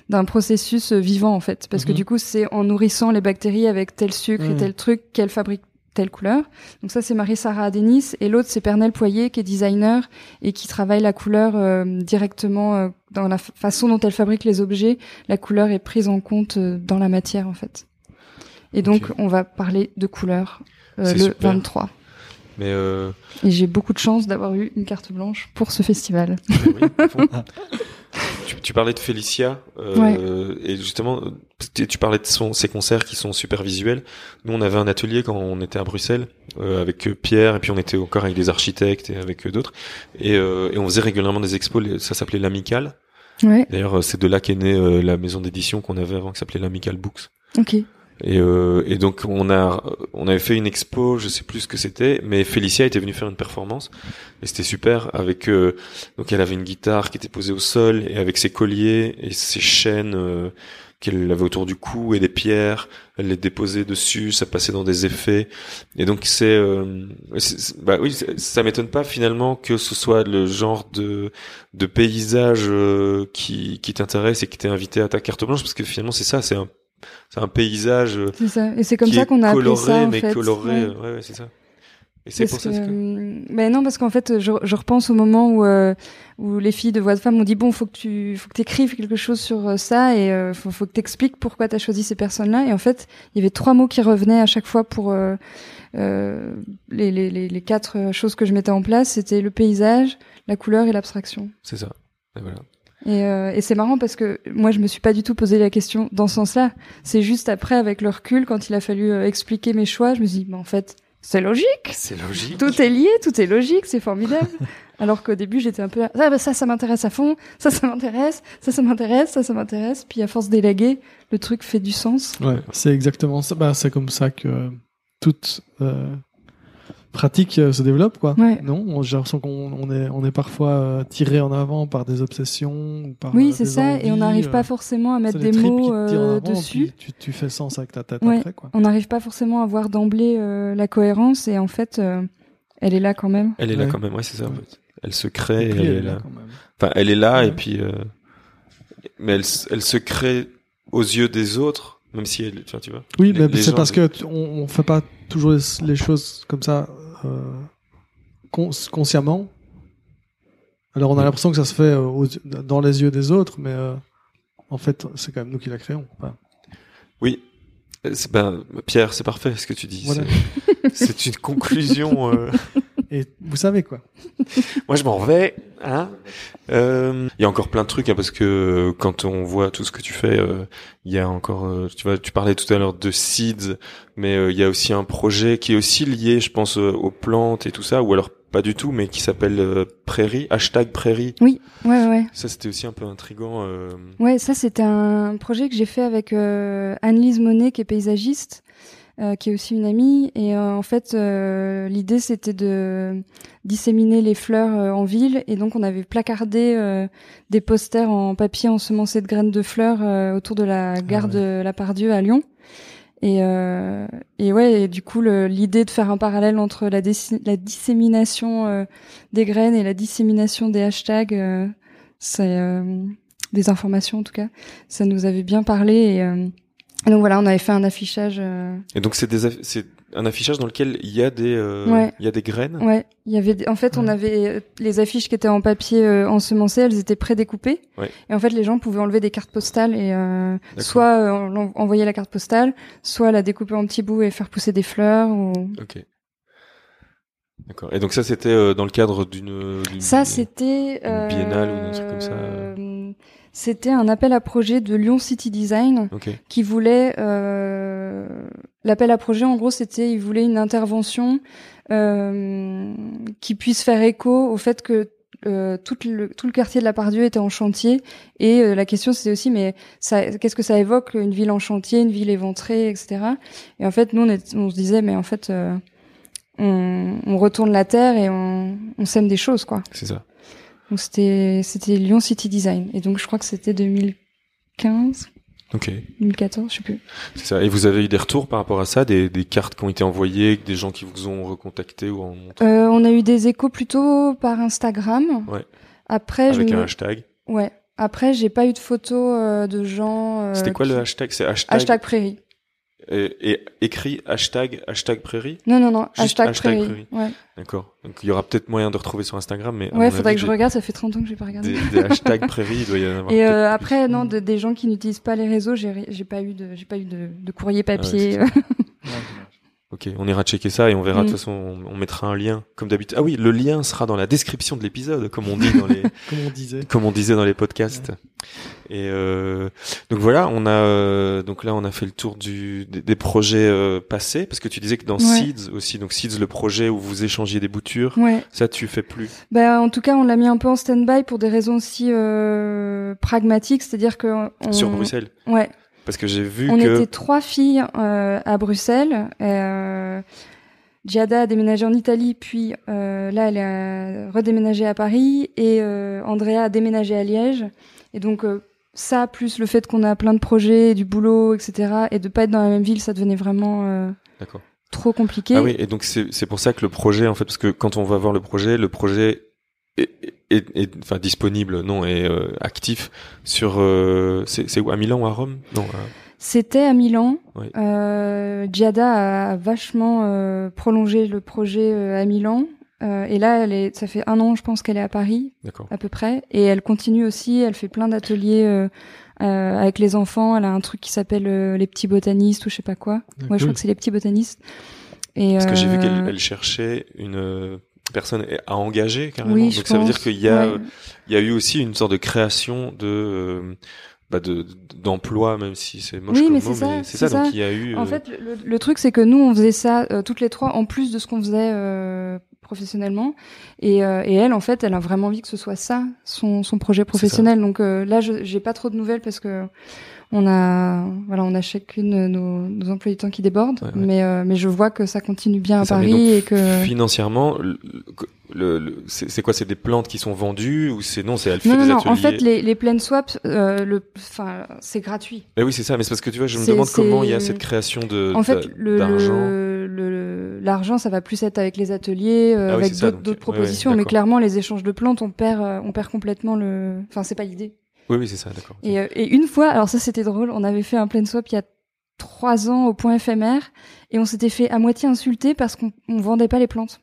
d'un processus euh, vivant en fait, parce que Mhm. du coup c'est en nourrissant les bactéries avec tel sucre et Ouais. tel truc qu'elles fabriquent telle couleur. Donc ça c'est Marie-Sara Adenis et l'autre c'est Pernelle Poyer qui est designer et qui travaille la couleur euh, directement euh, dans la fa- façon dont elle fabrique les objets. La couleur est prise en compte euh, dans la matière en fait. Et donc on va parler de couleur le super. 23. Mais euh, Et j'ai beaucoup de chance d'avoir eu une carte blanche pour ce festival. oui, tu, tu parlais de Félicia euh, et justement tu parlais de son, ses concerts qui sont super visuels. Nous on avait un atelier quand on était à Bruxelles euh, avec euh, Pierre et puis on était encore avec des architectes et avec euh, d'autres et, euh, et on faisait régulièrement des expos. Ça s'appelait l'Amical. Ouais, D'ailleurs c'est de là qu'est née euh, la maison d'édition qu'on avait avant qui s'appelait l'Amical Books. ok. Et, euh, et donc on a on avait fait une expo, je sais plus ce que c'était, mais Félicia était venue faire une performance. Et c'était super avec euh, donc elle avait une guitare qui était posée au sol et avec ses colliers et ses chaînes euh, qu'elle avait autour du cou et des pierres, elle les déposait dessus, ça passait dans des effets. Et donc c'est euh, bah oui ça m'étonne pas finalement que ce soit le genre de de paysage euh, qui qui t'intéresse et qui t'est invité à ta carte blanche parce que finalement c'est ça, c'est un c'est un paysage euh, C'est ça. Et c'est comme ça qu'on a appelé coloré, ça en mais fait. coloré, Ouais. euh, ouais, ouais, c'est ça. Et c'est pour ça que, que. euh, ben non, parce qu'en fait, je, je repense au moment où euh, où les filles de Voix de Femme m'ont dit bon, faut que tu faut que t'écrives quelque chose sur ça et euh, faut, faut que t'expliques pourquoi t'as choisi ces personnes-là. Et en fait, il y avait trois mots qui revenaient à chaque fois pour euh, les, les, les, les quatre choses que je mettais en place. C'était le paysage, la couleur et l'abstraction. C'est ça. Et voilà. Et, euh, et c'est marrant parce que moi, je me suis pas du tout posé la question dans ce sens-là. C'est juste après, avec le recul, quand il a fallu euh, expliquer mes choix, je me suis dit, mais en fait, c'est logique. C'est logique. Tout est lié, tout est logique, c'est formidable. Alors qu'au début, j'étais un peu là, ah, bah, ça, ça m'intéresse à fond, ça, ça m'intéresse, ça, ça m'intéresse, ça, ça m'intéresse. Puis à force d'élaguer, le truc fait du sens. Ouais, c'est exactement ça. Bah, c'est comme ça que toute euh, pratique euh, se développe, quoi. Ouais. Non, on- j'ai l'impression qu'on on est, on est parfois euh, tiré en avant par des obsessions, ou par Oui, euh, c'est ça, et on n'arrive pas forcément à mettre des mots avant, dessus. Tu, tu fais sens avec ta tête Ouais. après, quoi. On n'arrive pas forcément à voir d'emblée euh, la cohérence, et en fait, euh, elle est là quand même. Elle est là quand même, ouais, c'est ça. en fait. Elle se crée, Et et puis, elle elle est là là. quand même. Enfin, elle est là, Ouais. et puis, euh, mais elle, se crée aux yeux des autres, même si elle, enfin, tu vois. Oui, Les- mais c'est parce que tu- on, on fait pas toujours les, les choses comme ça cons- consciemment. Alors on a l'impression que ça se fait euh, aux- dans les yeux des autres, mais euh, en fait c'est quand même nous qui la créons. Enfin, Oui. Euh, ben, Pierre, c'est parfait ce que tu dis. Voilà. C'est- C'est une conclusion. euh, et vous savez quoi Moi, je m'en vais. Hein Euh, Il y a encore plein de trucs hein, parce que euh, quand on voit tout ce que tu fais, euh, il y a encore. euh, tu vois, tu parlais tout à l'heure de seeds, mais euh, il y a aussi un projet qui est aussi lié, je pense, euh, aux plantes et tout ça, ou alors pas du tout, mais qui s'appelle euh, Prairie. Hashtag Prairie. Ouais, ouais, ouais. Ça, c'était aussi un peu intrigant. euh, Ouais, ça c'était un projet que j'ai fait avec euh, Anne-Lise Monet qui est paysagiste, qui est aussi une amie. Et euh, en fait, euh, l'idée c'était de disséminer les fleurs euh, en ville. Et donc on avait placardé euh, des posters en papier ensemencé de graines de fleurs euh, autour de la gare ouais. de La Pardieu à Lyon. Et, euh, et ouais, et du coup, l'idée de faire un parallèle entre la, dissémination euh, des graines et la dissémination des hashtags, euh, c'est euh, des informations en tout cas, ça nous avait bien parlé. Et, euh, et donc voilà, on avait fait un affichage. euh, Et donc, c'est des, c'est un affichage dans lequel il y a des, euh, Ouais. il y a des graines. Ouais, il y avait, des- en fait, on avait euh, les affiches qui étaient en papier euh, ensemencé, elles étaient prédécoupées. Ouais. Et en fait, les gens pouvaient enlever des cartes postales et euh, soit euh, en- envoyer la carte postale, soit la découper en petits bouts et faire pousser des fleurs. Ou... Ok. D'accord. Et donc ça, c'était euh, dans le cadre d'une. Ça, c'était une biennale ou un truc comme ça, C'était un appel à projet de Lyon City Design qui voulait euh, l'appel à projet. En gros, c'était il voulait une intervention euh, qui puisse faire écho au fait que euh, tout, le, tout le quartier de la Pardieu était en chantier et euh, la question c'était aussi mais qu'est-ce que ça évoque une ville en chantier une ville éventrée etc et en fait nous on, est- on se disait mais en fait euh, on, on retourne la terre et on, on sème des choses quoi C'est ça. Donc c'était c'était Lyon City Design et donc je crois que c'était 2015 Ok. 2014 je sais plus C'est ça. Et vous avez eu des retours par rapport à ça, des, des cartes qui ont été envoyées, des gens qui vous ont recontacté ou en Euh, on a eu des échos plutôt par Instagram. Ouais. Après, avec je un me- hashtag. ouais. Après, j'ai pas eu de photos euh, de gens. euh, C'était quoi qui- le hashtag? C'est hashtag, hashtag prairie et, et écrit hashtag hashtag prairie? Non, non, non. Juste Hashtag, hashtag prairie. Ouais. D'accord. Donc il y aura peut-être moyen de retrouver sur Instagram, mais Ouais, faudrait avis, que je regarde. Ça fait 30 ans que j'ai pas regardé. Des, des hashtags prairie, il doit y en avoir. Et euh, plus. après, non, de- des gens qui n'utilisent pas les réseaux, j'ai pas eu de, j'ai pas eu de, de courrier Ah ouais, papier. Ok, on ira checker ça et on verra. De Mm. toute façon, on, on mettra un lien, comme d'habitude. Ah oui, le lien sera dans la description de l'épisode, comme on dit dans les, Comme on disait. comme on disait dans les podcasts. Et euh, donc voilà, on a euh, donc là on a fait le tour du des, des projets euh, passés parce que tu disais que dans Ouais. Seeds aussi, donc Seeds le projet où vous échangiez des boutures, ouais. ça tu fais plus. Bah, en tout cas, on l'a mis un peu en stand-by pour des raisons aussi euh, pragmatiques, c'est-à-dire que on... Sur Bruxelles, Ouais. Parce que j'ai vu On que était trois filles euh, à Bruxelles. Euh, Giada a déménagé en Italie, puis euh, là, elle a redéménagé à Paris, et euh, Andrea a déménagé à Liège. Et donc, ça, plus le fait qu'on a plein de projets, du boulot, etc., et de pas être dans la même ville, ça devenait vraiment trop compliqué. Ah oui, et donc c'est c'est pour ça que le projet, en fait, parce que quand on va voir le projet, le projet est, enfin disponible, non, est euh, actif sur, euh, c'est à Milan ou à Rome? Non. à- C'était à Milan. Oui. Euh, Giada a vachement euh, prolongé le projet euh, à Milan. Euh, et là, elle est, ça fait un an, je pense, qu'elle est à Paris. D'accord. à peu près. Et elle continue aussi, elle fait plein d'ateliers euh, euh, avec les enfants. Elle a un truc qui s'appelle euh, les petits botanistes ou je sais pas quoi. Moi, je crois que c'est les petits botanistes. Et, Parce que j'ai vu qu'elle elle cherchait une personne à engager carrément. Oui, donc je ça veut dire qu'il y a, Ouais. il y a eu aussi une sorte de création de euh, bah de d'emploi, même si c'est moche Oui, comme mais c'est ça, c'est ça. Donc ça. il y a eu. En euh, fait, le, le truc, c'est que nous, on faisait ça euh, toutes les trois, en plus de ce qu'on faisait euh, professionnellement. Et, euh, et elle, en fait, elle a vraiment envie que ce soit ça, son, son projet professionnel. Donc euh, là, je j'ai pas trop de nouvelles parce que on a, voilà, on a chacune nos, nos emplois du temps qui débordent. Ouais, ouais. Mais, euh, mais je vois que ça continue bien à ça, mais Paris et que. Financièrement, le, le- le- c'est quoi C'est des plantes qui sont vendues ou c'est non C'est elle fait Non, non, des non. ateliers. En fait, les, les plain swaps, euh, le, enfin, c'est gratuit. Eh oui, c'est ça. Mais c'est parce que tu vois, je me demande comment il y a cette création de En fait, le, l'argent, ça va plus être avec les ateliers, euh, Ah oui, avec d'autres ouais, propositions. mais clairement, les échanges de plantes, on perd, euh, on perd complètement le. Enfin, c'est pas l'idée. Oui, oui, c'est ça. D'accord. Et, euh, et une fois, alors ça c'était drôle, on avait fait un plain swap il y a trois ans au point éphémère et on s'était fait à moitié insulter parce qu'on on vendait pas les plantes.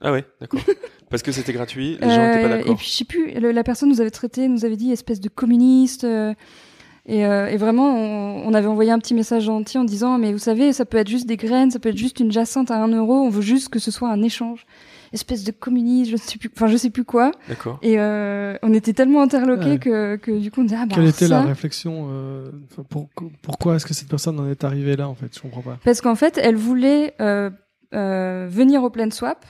Ah ouais, d'accord. parce que c'était gratuit, les gens étaient pas Euh, d'accord. et puis je sais plus, le- la personne nous avait traité, nous avait dit espèce de communiste. euh, et, euh, et vraiment, on, on avait envoyé un petit message gentil en disant mais vous savez, ça peut être juste des graines, ça peut être juste une jacinthe à un euro. On veut juste que ce soit un échange. Espèce de communiste, je sais plus, enfin je sais plus quoi. D'accord. Et euh, on était tellement interloqués Ouais. que, que du coup on disait ah bah Quelle était ça, la réflexion euh, enfin, pour- Pourquoi est-ce que cette personne en est arrivée là en fait Je comprends pas. Parce qu'en fait, elle voulait euh, euh, venir au Plain Swap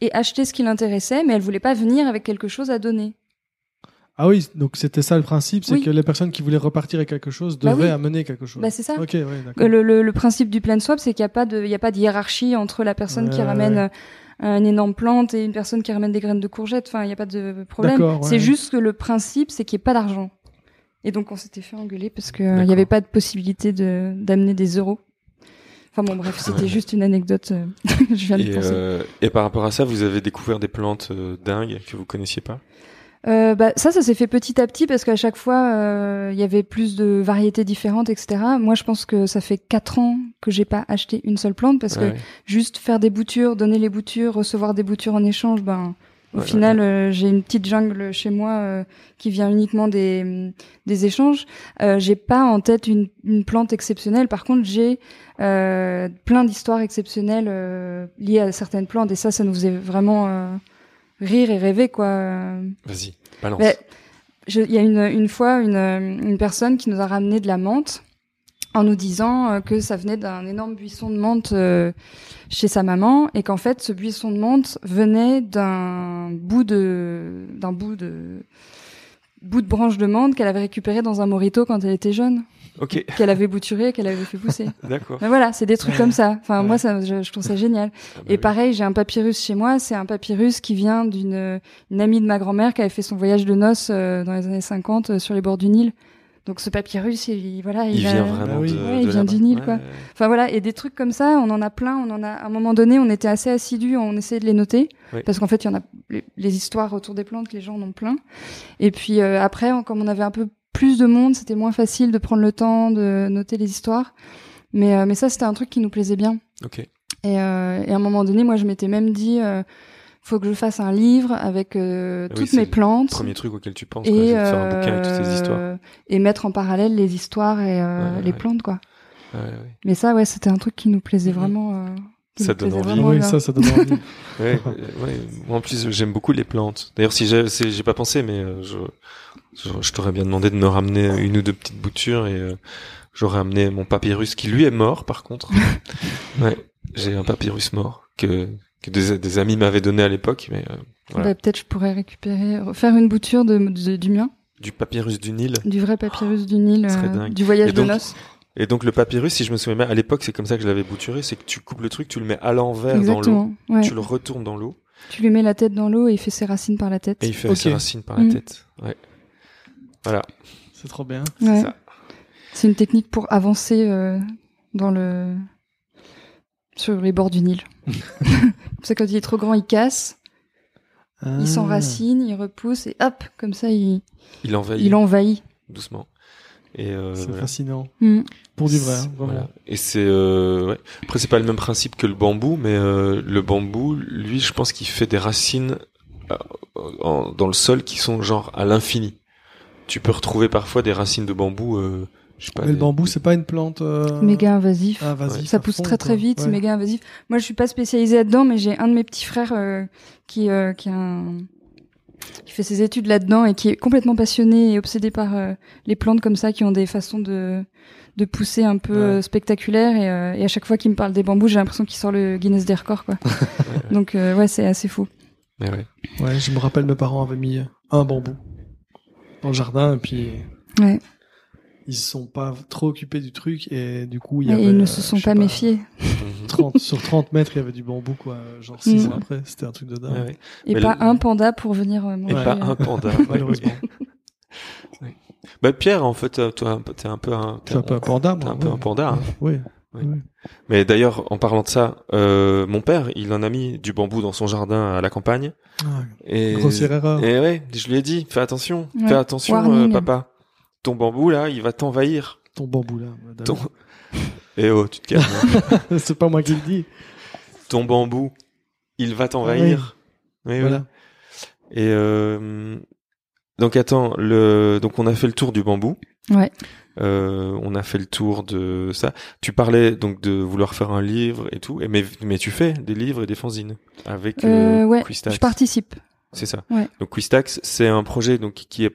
et acheter ce qui l'intéressait, mais elle voulait pas venir avec quelque chose à donner. Ah oui, donc c'était ça le principe, c'est Oui. que les personnes qui voulaient repartir avec quelque chose Bah devaient oui. amener quelque chose. Bah c'est ça. Ouais. Le, le, le principe du Plain Swap, c'est qu'il n'y a pas de, il y a pas de hiérarchie entre la personne qui ramène ouais. Une énorme plante et une personne qui ramène des graines de courgettes. Enfin, il n'y a pas de problème. Ouais. C'est juste que le principe, c'est qu'il n'y ait pas d'argent. Et donc on s'était fait engueuler parce qu'il n'y avait pas de possibilité de d'amener des euros. Enfin bon, bref, c'était Ouais. juste une anecdote. euh, je viens de Et, penser. euh, et par rapport à ça, vous avez découvert des plantes euh, dingues que vous connaissiez pas? Euh, bah, ça, ça s'est fait petit à petit parce qu'à chaque fois, euh, il y avait plus de variétés différentes, etc. Moi, je pense que ça fait quatre ans que j'ai pas acheté une seule plante parce que juste faire des boutures, donner les boutures, recevoir des boutures en échange, ben, au Ouais, final, euh, j'ai une petite jungle chez moi euh, qui vient uniquement des, des échanges. Euh, j'ai pas en tête une, une plante exceptionnelle. Par contre, j'ai euh, plein d'histoires exceptionnelles liées à certaines plantes et ça, ça nous faisait vraiment euh, rire et rêver, quoi. Vas-y, balance. Il y a une, une fois une, une personne qui nous a ramené de la menthe en nous disant euh, que ça venait d'un énorme buisson de menthe euh, chez sa maman et qu'en fait ce buisson de menthe venait d'un bout de d'un bout de bout de branche de menthe qu'elle avait récupéré dans un morito quand elle était jeune, Ok, qu'elle avait bouturé, qu'elle avait fait pousser. d'accord. Mais voilà, c'est des trucs comme ça. Enfin Ouais. moi ça je, je trouve ça génial. Ah bah Et oui. pareil, j'ai un papyrus chez moi. C'est un papyrus qui vient d'une une amie de ma grand-mère qui avait fait son voyage de noces euh, dans les années 50 euh, sur les bords du Nil. Donc ce papyrus, il, voilà, il, Il a- vient vraiment Bah oui. de, Ouais, de il vient du Nil, Ouais, quoi. Enfin voilà, et des trucs comme ça, on en a plein. On en a. À un moment donné, on était assez assidus, on essayait de les noter Oui. parce qu'en fait, il y en a les, les histoires autour des plantes, les gens en ont plein. Et puis euh, après, comme on avait un peu plus de monde, c'était moins facile de prendre le temps de noter les histoires. Mais euh, mais ça, c'était un truc qui nous plaisait bien. Ok. Et, euh, et à un moment donné, moi, je m'étais même dit, euh, faut que je fasse un livre avec euh, Ah oui, toutes c'est mes le plantes Premier truc auquel tu penses, et c'est de faire un bouquin avec toutes ces histoires. et mettre en parallèle les histoires et euh, Ouais, les ouais. plantes, quoi. Ouais, ouais. Mais ça, ouais, c'était un truc qui nous plaisait Mhm. vraiment. euh, Ça donne envie. oui, ça, ça donne envie. Ouais, ouais. Moi, en plus, j'aime beaucoup les plantes. D'ailleurs, si j'ai, pas pensé, mais je, je, t'aurais bien demandé de me ramener une ou deux petites boutures et euh, j'aurais amené mon papyrus qui lui est mort, par contre. ouais, j'ai un papyrus mort que que des, des amis m'avaient donné à l'époque, mais euh, voilà. Bah, Peut-être je pourrais récupérer, faire une bouture de, de- du mien, du papyrus du Nil. du vrai papyrus du Nil, euh, du voyage de noces. Et donc le papyrus, si je me souviens bien, à l'époque, c'est comme ça que je l'avais bouturé, c'est que tu coupes le truc, tu le mets à l'envers dans l'eau. Ouais. tu le retournes dans l'eau Tu lui mets la tête dans l'eau et il fait ses racines par la tête. et il fait Ok. ses racines par la Mm. tête. Ouais. Voilà, C'est trop bien. c'est Ouais. C'est une technique pour avancer euh, dans le sur les bords du Nil. Comme ça, quand il est trop grand, il casse, Ah. il s'enracine, il repousse et hop, comme ça, il, Il envahit il envahit. doucement. Et euh, C'est voilà. fascinant. Mm. Pour du vrai, hein, Voilà. Et c'est euh, ouais. après c'est pas le même principe que le bambou, mais euh, le bambou, lui, je pense qu'il fait des racines euh, en- dans le sol qui sont genre à l'infini. Tu peux retrouver parfois des racines de bambou. Euh, je sais pas. Mais le des- bambou, c'est pas une plante. euh, Méga invasif. Ah, vas-y. ça pousse fond, très très vite, Ouais. c'est méga invasif. Moi, je suis pas spécialisée là-dedans, mais j'ai un de mes petits frères euh, qui euh, qui a un qui fait ses études là-dedans et qui est complètement passionné et obsédé par euh, les plantes comme ça, qui ont des façons de de pousser un peu Ouais. spectaculaires. Et, euh, et à chaque fois qu'il me parle des bambous, j'ai l'impression qu'il sort le Guinness des records, quoi. Donc euh, ouais, c'est assez fou. Mais ouais. Ouais, je me rappelle, mes parents avaient mis un bambou dans le jardin et puis Ouais. ils se sont pas trop occupés du truc et du coup il y Et avait. ils ne euh, se sont pas méfiés. Mhm. 30, sur 30 mètres, il y avait du bambou, quoi. Genre 6 Mm. ans après, c'était un truc de dingue. Ouais, ouais. Et Mais pas le- un panda pour venir euh, Et manger. pas euh, un panda. Malheureusement. Bah Pierre, en fait, euh, toi, t'es un peu un, un peu un panda, t'es moi. un peu un panda. hein. Oui. Oui. oui. Mais d'ailleurs, en parlant de ça, euh, mon père, il en a mis du bambou dans son jardin à la campagne. Ah, Et, grossière erreur. et ouais, je lui ai dit, fais attention, Ouais. fais attention, euh, papa. Ton bambou là, il va t'envahir. Ton bambou là. madame. Ton... Eh oh, tu te calmes. hein. c'est pas moi qui le dis. Ton bambou, il va t'envahir. Oui, Voilà. voilà. Et euh, donc attends, le donc on a fait le tour du bambou. Ouais. Euh, on a fait le tour de ça. Tu parlais donc de vouloir faire un livre et tout. Et mais mais tu fais des livres et des fanzines avec euh, Euh, ouais, Quistax. je participe. C'est ça. Ouais. Donc Quistax, c'est un projet donc qui est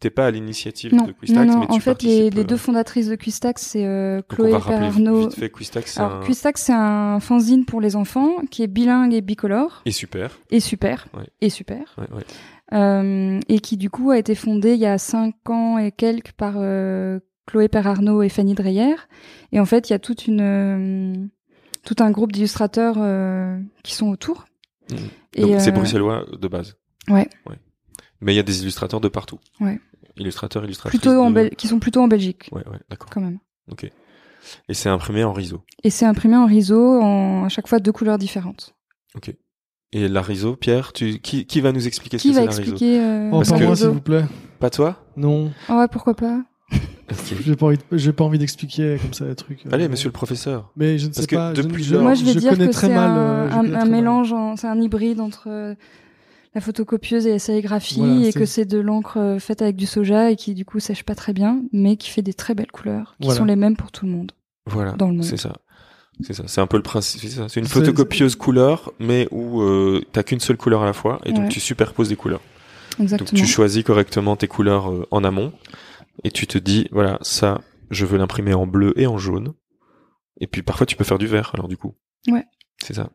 t'es pas à l'initiative de Quistax, non, non. mais tu En fait, les, deux fondatrices de Quistax, c'est euh, Chloé rappeler Perarnaud. vite fait Quistax, c'est Alors, un... Quistax, c'est un fanzine pour les enfants qui est bilingue et bicolore et super. et super Ouais. et super. Ouais, ouais. Euh, et qui du coup a été fondé il y a cinq ans et quelques par euh, Chloé Perarnaud et Fanny Dreyer. Et en fait, il y a toute une euh, tout un groupe d'illustrateurs qui sont autour. Et, Donc c'est bruxellois de base. Ouais. Mais il y a des illustrateurs de partout. Ouais. Illustrateurs, illustratrices. plutôt en de- qui sont plutôt en Belgique Ouais, ouais, d'accord. quand même. Ok. Et c'est imprimé en riso. Et c'est imprimé en riso en à chaque fois deux couleurs différentes. Ok. Et la riso, Pierre, tu qui, qui va nous expliquer ce Qui que va c'est la riso expliquer euh, Oh, Parce que- moi, s'il vous plaît. Pas toi? Non. Ah ouais, pourquoi pas? J'ai pas envie, de- j'ai pas envie d'expliquer comme ça les trucs. euh, Allez, monsieur le professeur. Mais je ne Parce sais que pas. je- depuis je, Moi, je vais dire connais que très c'est mal. un, euh, je un- un mélange, c'est un hybride entre euh, la photocopieuse et la sérigraphie, Voilà, et que c'est de l'encre euh, faite avec du soja et qui du coup sèche pas très bien, mais qui fait des très belles couleurs, qui Voilà. sont les mêmes pour tout le monde. Voilà. Dans le monde. C'est ça. C'est ça. C'est un peu le principe. C'est ça. C'est une photocopieuse couleur, mais où euh, t'as qu'une seule couleur à la fois, et donc Ouais. tu superposes des couleurs. Donc Exactement. tu choisis correctement tes couleurs euh, en amont, et tu te dis voilà ça, je veux l'imprimer en bleu et en jaune. Et puis parfois tu peux faire du vert. Alors du coup. Ouais. C'est ça.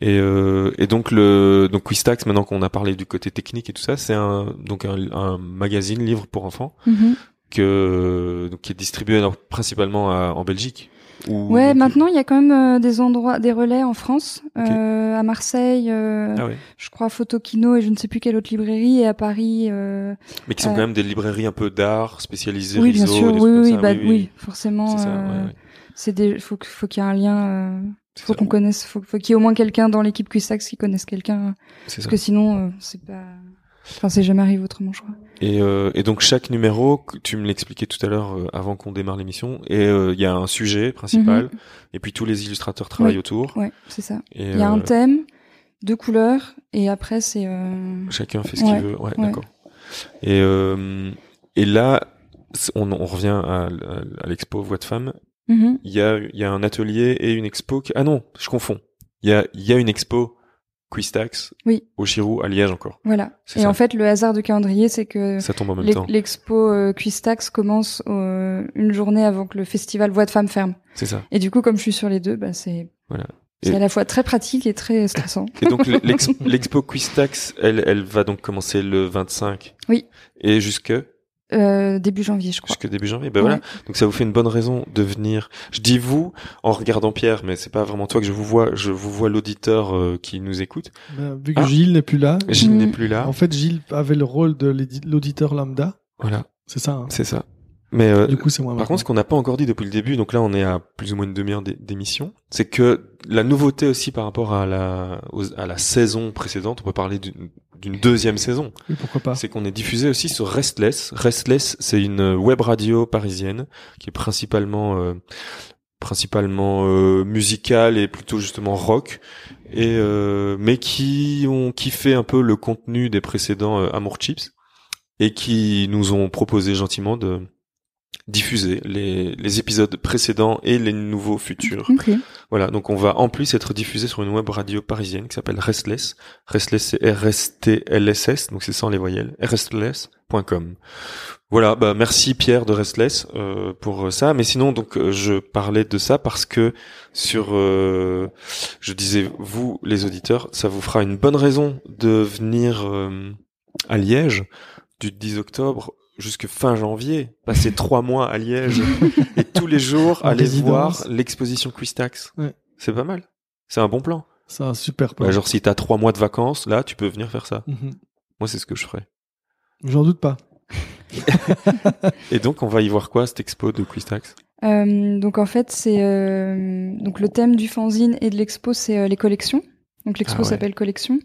Et, euh, et donc le donc Quistax maintenant qu'on a parlé du côté technique et tout ça, c'est un donc un, un magazine livre pour enfants Mhm. que donc, qui est distribué alors, principalement à- en Belgique. Ou- Ouais, donc- maintenant il y a quand même euh, des endroits, des relais en France, euh, à Marseille, euh, Ah ouais. je crois Photokino et je ne sais plus quelle autre librairie, et à Paris. euh, Mais qui sont Euh, quand même des librairies un peu d'art spécialisées. Oui, bien sûr, des oui, oui, bah oui, forcément. C'est euh, ouais, ouais. C'est des, faut, faut qu'il y ait un lien. euh, faut qu'on connaisse, faut, faut qu'il y ait au moins quelqu'un dans l'équipe Cusax qui connaisse quelqu'un, C'est parce ça. que sinon, euh, c'est pas. Enfin, c'est jamais arrivé autrement, je crois. Et, euh, et donc chaque numéro, tu me l'expliquais tout à l'heure euh, avant qu'on démarre l'émission, et euh, il y a un sujet principal, Mhm. et puis tous les illustrateurs travaillent Oui. autour. Ouais, c'est ça. Il y a un euh, thème, deux couleurs, et après c'est. Euh... Chacun fait ce Ouais, qu'il veut. Ouais, ouais. d'accord. Et, euh, et là, on, on revient à, à- à l'expo Voix de femmes. mhm. Il y a, il y a un atelier et une expo. qui- Ah non, je confonds. Il y a, il y a une expo Quistax Oui. au Chirou à Liège encore. Voilà. Et ça. en fait, le hasard du calendrier, c'est que Ça tombe en même temps. l'expo euh, Quistax commence euh, une journée avant que le festival Voix de Femmes ferme. C'est ça. Et du coup, comme je suis sur les deux, bah, c'est Voilà. c'est à la fois très pratique et très stressant. Et donc l'ex- l'expo Quistax, elle, elle va donc commencer le 25. Oui. Et jusque Euh, début janvier, je crois. jusque début janvier. Ben voilà. Donc ça vous fait une bonne raison de venir. Je dis vous en regardant Pierre, mais c'est pas vraiment toi que je vous vois. Je vous vois l'auditeur euh, qui nous écoute. Ben, vu que Ah. Gilles n'est plus là. Gilles Mhm. n'est plus là. En fait, Gilles avait le rôle de l'auditeur lambda. Voilà, C'est ça. hein. c'est ça. Mais euh, Du coup, c'est moi. Par contre, ce qu'on n'a pas encore dit depuis le début, donc là on est à plus ou moins une demi-heure d'é- d'émission, c'est que la nouveauté aussi par rapport à la aux- à la saison précédente, on peut parler d'une deuxième saison, Oui, pourquoi pas. c'est qu'on est diffusé aussi sur Restless. Restless, c'est une web radio parisienne qui est principalement euh, principalement euh, musicale et plutôt justement rock et euh, mais qui ont kiffé un peu le contenu des précédents euh, Amour Chips et qui nous ont proposé gentiment de diffuser les, les épisodes précédents et les nouveaux futurs. Ok. Voilà, donc on va en plus être diffusé sur une web radio parisienne qui s'appelle Restless. Restless, c'est R-S-T-L-S-S, donc c'est sans les voyelles. Restless.com. Voilà, bah merci Pierre de Restless euh, pour ça. Mais sinon, donc euh, je parlais de ça parce que sur, euh, je disais vous les auditeurs, ça vous fera une bonne raison de venir euh, à Liège du 10 octobre jusque fin janvier, passer trois mois à Liège et tous les jours aller voir l'exposition Quistax. Ouais. C'est pas mal. C'est un bon plan. C'est un super plan. Bah, genre si t'as trois mois de vacances, là tu peux venir faire ça. Mhm. Moi c'est ce que je ferais. J'en doute pas. Et donc on va y voir quoi cette expo de Quistax Euh, donc en fait, c'est euh, donc le thème du fanzine et de l'expo, c'est euh, les collections. Donc l'expo Ah ouais. s'appelle collection.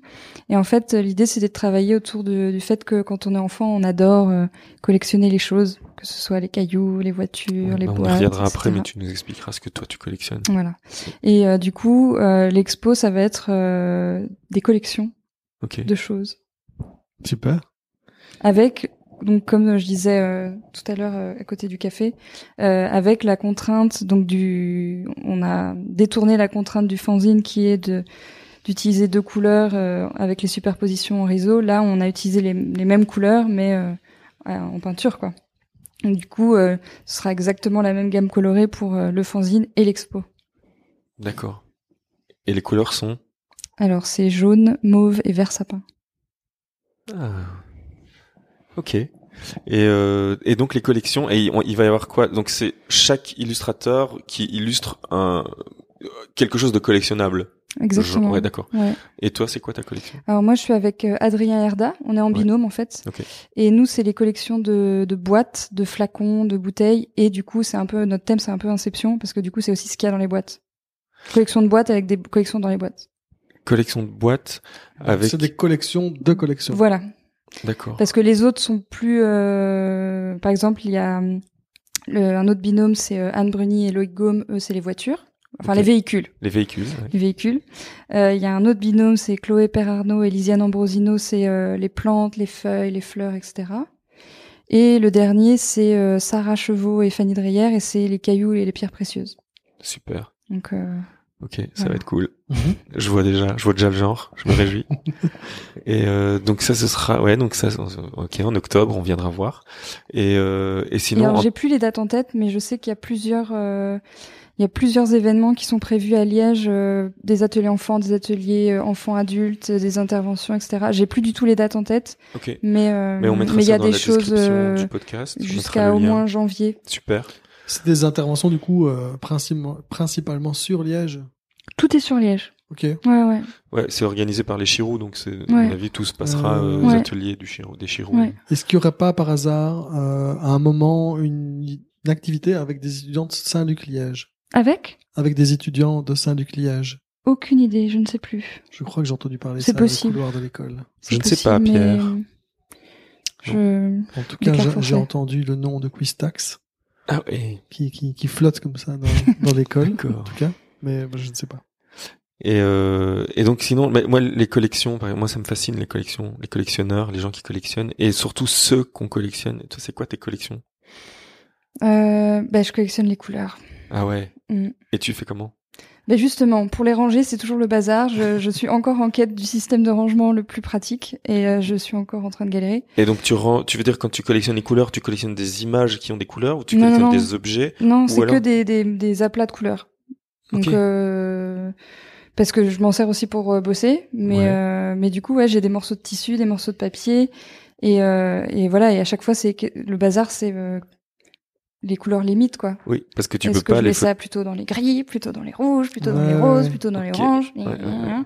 Et en fait, l'idée c'est de travailler autour de- du fait que quand on est enfant, on adore euh, collectionner les choses, que ce soit les cailloux, les voitures, Ouais, les bah, On boîtes. y reviendra après, mais tu nous expliqueras ce que toi tu collectionnes. Voilà. Et euh, du coup, euh, l'expo, ça va être euh, des collections Ok. de choses Super. avec donc comme je disais euh, tout à l'heure euh, à côté du café, euh, avec la contrainte donc du, on a détourné la contrainte du fanzine qui est de d'utiliser deux couleurs euh, avec les superpositions en réseau. Là, on a utilisé les, les mêmes couleurs mais euh, en peinture quoi. Donc, du coup, euh, ce sera exactement la même gamme colorée pour le fanzine et l'expo. D'accord. Et les couleurs sont? Alors c'est jaune, mauve et vert sapin. Ah. Ok. Et, euh, et donc les collections, et on- il va y avoir quoi? Donc c'est chaque illustrateur qui illustre un quelque chose de collectionnable. Exactement. Ouais, d'accord. Ouais. Et toi, c'est quoi ta collection? Alors moi, je suis avec euh, Adrien Herda. On est en Ouais. binôme en fait. Ok. Et nous, c'est les collections de, de boîtes, de flacons, de bouteilles. Et du coup, c'est un peu notre thème, c'est un peu Inception parce que du coup, c'est aussi ce qu'il y a dans les boîtes. Collection de boîtes avec des collections dans les boîtes. Collection de boîtes avec. C'est des collections de collections. Voilà. D'accord. Parce que les autres sont plus. euh, Par exemple, il y a le, un autre binôme, c'est euh, Anne Bruni et Loïc Gaume. Eux, c'est les voitures. Enfin, les véhicules. Les véhicules. ouais. les véhicules. Euh, Il y a un autre binôme, c'est Chloé Perarno et Lisiane Ambrosino, c'est euh, les plantes, les feuilles, les fleurs, etc. Et le dernier, c'est euh, Sarah Chevaux et Fanny Dreyer, et c'est les cailloux et les pierres précieuses. Super. Donc, euh, Ok, ça Voilà. va être cool. Mhm. Je vois déjà, je vois déjà le genre. Je me réjouis. et euh, donc ça, ce sera, ouais, donc ça, ok, en octobre, on viendra voir. Et euh, et et sinon, alors, en- j'ai plus les dates en tête, mais je sais qu'il y a plusieurs, euh, il y a plusieurs événements qui sont prévus à Liège, euh, des ateliers enfants, des ateliers euh, enfants adultes, des interventions, etc. J'ai plus du tout les dates en tête, ok. mais euh, Mais on mettra il y ça a dans des la choses euh, du podcast. Jusqu'à au moins janvier. Super. C'est des interventions du coup euh, principalement, principalement sur Liège? Tout est sur Liège. Ok. Ouais, ouais. Ouais, c'est organisé par les Chirous, donc c'est, à mon avis, tout se passera Euh, aux Ouais. ateliers du Chirou, des Chirous. Ouais. Est-ce qu'il y aurait pas par hasard euh, à un moment une, une activité avec des étudiants de Saint-Luc Liège, Avec? Avec des étudiants de Saint-Luc Liège Aucune idée, je ne sais plus. Je crois que j'ai entendu parler ça possible. dans le couloir de l'école. Je ne sais pas, mais, Pierre. euh, Je... En tout cas, j'ai- entendu le nom de Quistax Ah qui, qui, qui flotte comme ça dans, dans l'école, D'accord. en tout cas. Mais bah, je ne sais pas. Et, euh, et donc sinon, mais moi les collections, par exemple, moi ça me fascine les collections, les collectionneurs, les gens qui collectionnent, et surtout ceux qu'on collectionne. Et toi, c'est quoi tes collections? Euh, bah, je collectionne les couleurs. Ah ouais. Mm. Et tu fais comment? Bah justement, pour les ranger, c'est toujours le bazar. Je, je suis encore en quête du système de rangement le plus pratique et euh, je suis encore en train de galérer. Et donc tu rends, tu veux dire quand tu collectionnes les couleurs, tu collectionnes des images qui ont des couleurs ou tu Non, collectionnes non. des objets Non, c'est alors que des, des, des aplats de couleurs. Donc, euh, parce que je m'en sers aussi pour euh, bosser, mais Ouais. euh, mais du coup, ouais, j'ai des morceaux de tissu, des morceaux de papier, et euh, et voilà. Et à chaque fois, c'est le bazar, c'est euh, les couleurs limites, quoi. Oui, parce que tu peux que pas je les ça plutôt dans les gris, plutôt dans les rouges, plutôt dans les roses, plutôt dans les oranges Ouais, ouais, ouais.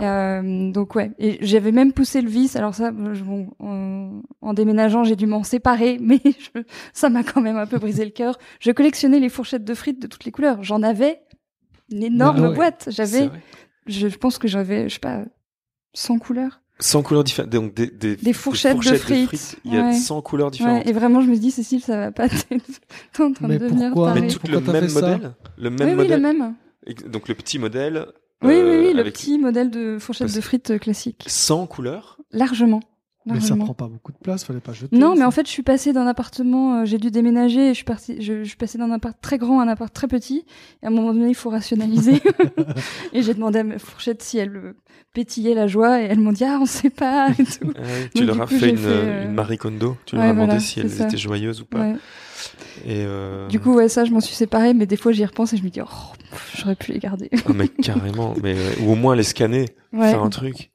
Euh, Donc ouais, et j'avais même poussé le vice. Alors ça, je- bon, en, en déménageant, j'ai dû m'en séparer, mais je- ça m'a quand même un peu brisé le cœur. Je collectionnais les fourchettes de frites de toutes les couleurs. J'en avais une énorme boîte. J'avais, je, je pense que j'avais, je sais pas, 100 couleurs. 100 couleurs différentes, donc des, des, Des fourchettes de frites. Il y a Ouais. 100 couleurs différentes. Ouais, et vraiment, je me dis, Cécile, ça va pas. T'es en train Mais de devenir pourquoi tarée. Mais tout Pourquoi le même fait ça modèle, le même Oui, oui, modèle. le même. Donc le petit modèle. Oui, oui, euh, oui, le avec petit modèle de fourchette de frites euh, classique. 100 couleurs. Largement. Mais ça prend pas beaucoup de place, fallait pas jeter. Non, mais ça. en fait, je suis passée d'un appartement, euh, j'ai dû déménager, et je suis partie, je, je suis passée d'un appart très grand à un appart très petit. Et à un moment donné, il faut rationaliser. et j'ai demandé à ma fourchette si elle euh, pétillait la joie, et elles m'ont dit ah on sait pas et tout. Ah tu Donc, leur as coup, fait une, fait, euh, une Marie Kondo. Tu ouais, leur as demandé si elles ça. étaient joyeuses ou pas. Ouais. Et euh... Du coup, ouais, ça, je m'en suis séparée, mais des fois, j'y repense et je me dis oh j'aurais pu les garder. ah, mais carrément. Mais ou au moins les scanner, Ouais. faire un truc.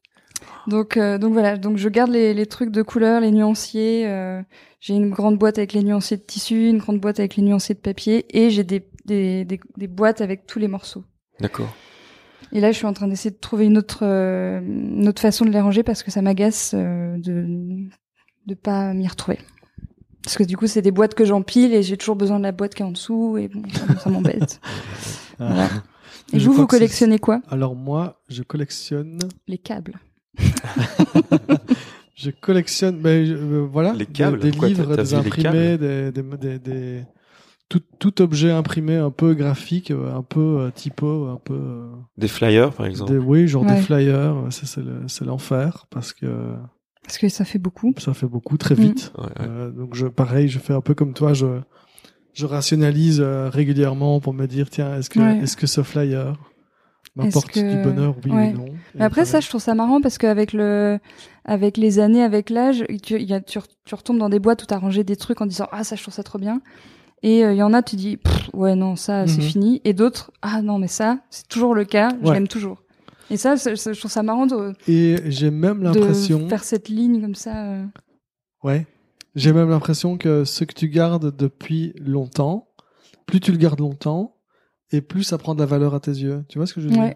Donc, euh, donc voilà, donc je garde les, les trucs de couleur, les nuanciers. euh, j'ai une grande boîte avec les nuanciers de tissu, une grande boîte avec les nuanciers de papier, et j'ai des, des, des, des boîtes avec tous les morceaux. D'accord. Et là, je suis en train d'essayer de trouver une autre, euh, une autre façon de les ranger parce que ça m'agace euh, de de pas m'y retrouver. Parce que du coup, c'est des boîtes que j'empile et j'ai toujours besoin de la boîte qui est en dessous et bon, ça, ça m'embête. Ah. Voilà. Et Je vous, vous collectionnez quoi? Alors moi, je collectionne, Les câbles. je collectionne, ben je- euh, voilà, Les des- câbles, des, pourquoi livres, des imprimés, des, des, des, des- tout, tout objet imprimé un peu graphique, euh, un peu euh, typo, un peu, euh, Des flyers, par exemple? des, oui, genre Ouais. des flyers. Ça c'est le- c'est l'enfer parce que Parce que ça fait beaucoup. ça fait beaucoup très Mm. vite. Ouais, ouais. Euh, donc je, pareil, je fais un peu comme toi, je, je rationalise euh, régulièrement pour me dire tiens, est-ce que, Ouais. est-ce que ce flyer m'apporte que- du bonheur, oui ouais. ou non Mais après, ça, je trouve ça marrant parce qu'avec le, avec les années, avec l'âge, tu, y a, tu, re- tu retombes dans des boîtes où t'as rangé des trucs en disant ah ça, je trouve ça trop bien. Et euh, il y en a, tu dis ouais non ça c'est Mhm. fini. Et d'autres ah non mais ça c'est toujours le cas, je Ouais. l'aime toujours. Et ça, je trouve ça marrant de, Et j'ai même de l'impression, faire cette ligne comme ça. euh. ouais, j'ai même l'impression que ce que tu gardes depuis longtemps, plus tu le gardes longtemps, et plus ça prend de la valeur à tes yeux. Tu vois ce que je veux Ouais. dire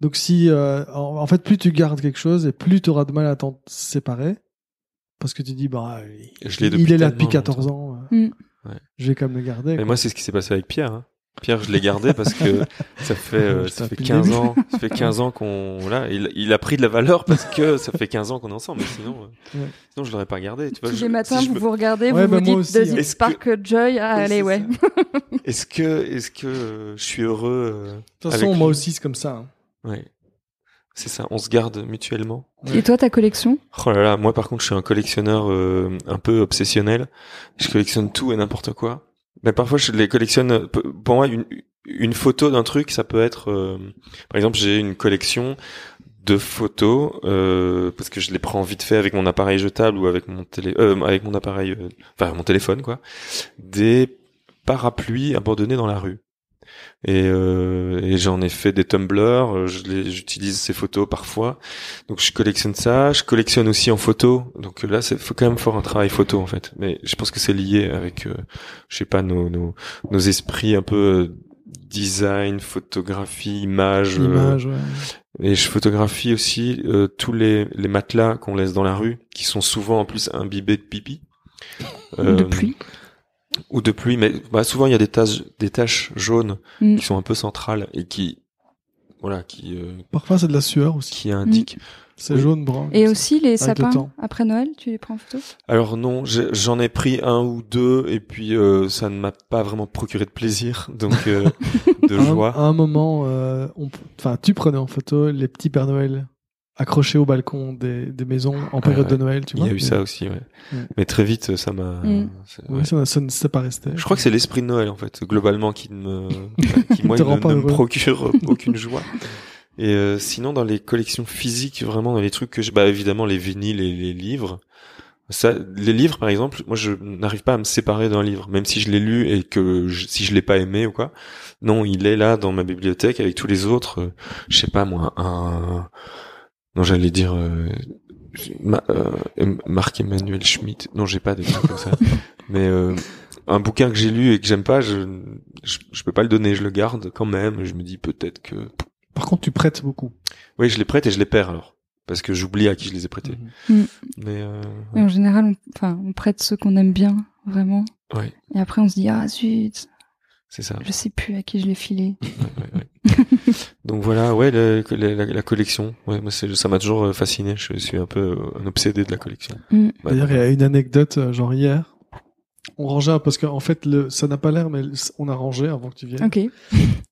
Donc si, euh, en, en fait, plus tu gardes quelque chose, et plus tu auras de mal à t'en séparer, parce que tu dis bah, il, Je l'ai il est là depuis 14 ans, euh, Mm. Ouais. je vais quand même le garder. Et quoi. moi, c'est ce qui s'est passé avec Pierre. hein. Pierre, je l'ai gardé parce que ça fait, euh, ça fait depuis le 15 début. ans, ça fait 15 ans qu'on, voilà, il, il a pris de la valeur parce que ça fait 15 ans qu'on est ensemble, mais sinon, euh, Ouais. sinon je l'aurais pas gardé. Tu vois, Tous je- les matins, si vous me- vous regardez, Ouais, vous bah, vous dites aussi, Does hein. spark joy Ah, allez ouais. Est-ce que, est-ce que euh, je suis heureux euh, De toute façon, avec moi aussi, c'est comme ça. hein. Ouais. C'est ça, on se garde mutuellement. Et toi, ta collection? Oh là là, moi par contre, je suis un collectionneur euh, un peu obsessionnel. Je collectionne tout et n'importe quoi. Mais parfois, je les collectionne. Pour moi, une, une photo d'un truc, ça peut être. euh, par exemple, j'ai une collection de photos euh, parce que je les prends vite fait avec mon appareil jetable ou avec mon télé, euh, avec mon appareil, euh, enfin mon téléphone quoi. Des parapluies abandonnés dans la rue. Et, euh, et j'en ai fait des tumblers. euh, J'utilise ces photos parfois. Donc je collectionne ça. Je collectionne aussi en photo. Donc là, c'est faut quand même faire un travail photo en fait. Mais je pense que c'est lié avec, euh, je sais pas, nos, nos, nos esprits un peu design, photographie, image. L'image, ouais. et je photographie aussi euh, tous les, les matelas qu'on laisse dans la rue, qui sont souvent en plus imbibés de pipi. de Euh, pluie Ou de pluie, mais bah, souvent il y a des taches, des taches jaunes Mm. qui sont un peu centrales et qui, voilà, qui, euh, Parfois, c'est de la sueur aussi. qui indiquent. C'est Oui. jaune, brun. Et aussi les le sapins après Noël, tu les prends en photo? Alors non, j'en ai pris un ou deux et puis euh, ça ne m'a pas vraiment procuré de plaisir, donc euh, de À un- joie. À un moment, euh, on- enfin, tu prenais en photo les petits Pères Noël? Accrochés au balcon des, des maisons en période ouais. de Noël, tu Il y vois. a eu ça aussi, ouais. Mm. Mais très vite, ça m'a. Mm. ouais. ça, ça ne s'est pas resté. Je crois que c'est l'esprit de Noël en fait, globalement, qui me, qui moi ne, me procure aucune joie. Et euh, sinon, dans les collections physiques, vraiment dans les trucs que j'ai, bah évidemment les vinyles et les livres. Ça, les livres, par exemple, moi je n'arrive pas à me séparer d'un livre, même si je l'ai lu et que je- si je l'ai pas aimé ou quoi. Non, il est là dans ma bibliothèque avec tous les autres. euh, je sais pas moi, un. Non, j'allais dire. euh, Ma- euh, Marc Emmanuel Schmitt. Non, j'ai pas des trucs comme ça. Mais euh, un bouquin que j'ai lu et que j'aime pas, je, je je peux pas le donner, je le garde quand même. Je me dis peut-être que Par contre, tu prêtes beaucoup. oui, je les prête et je les perds alors parce que j'oublie à qui je les ai prêtés. Mhm. Mais euh, Et en général, on, enfin, on prête ceux qu'on aime bien, vraiment. ouais, Et après, on se dit ah zut, c'est ça. je sais plus à qui je l'ai filé. Ouais, ouais, ouais. Donc voilà, ouais, la, la- la collection. Ouais, moi c'est- ça m'a toujours euh, fasciné. Je suis un peu euh, un obsédé de la collection. Mm. D'ailleurs, il y a une anecdote, euh, genre hier. On rangeait, parce qu'en fait, le, ça n'a pas l'air, mais on a rangé avant que tu viennes. Ok.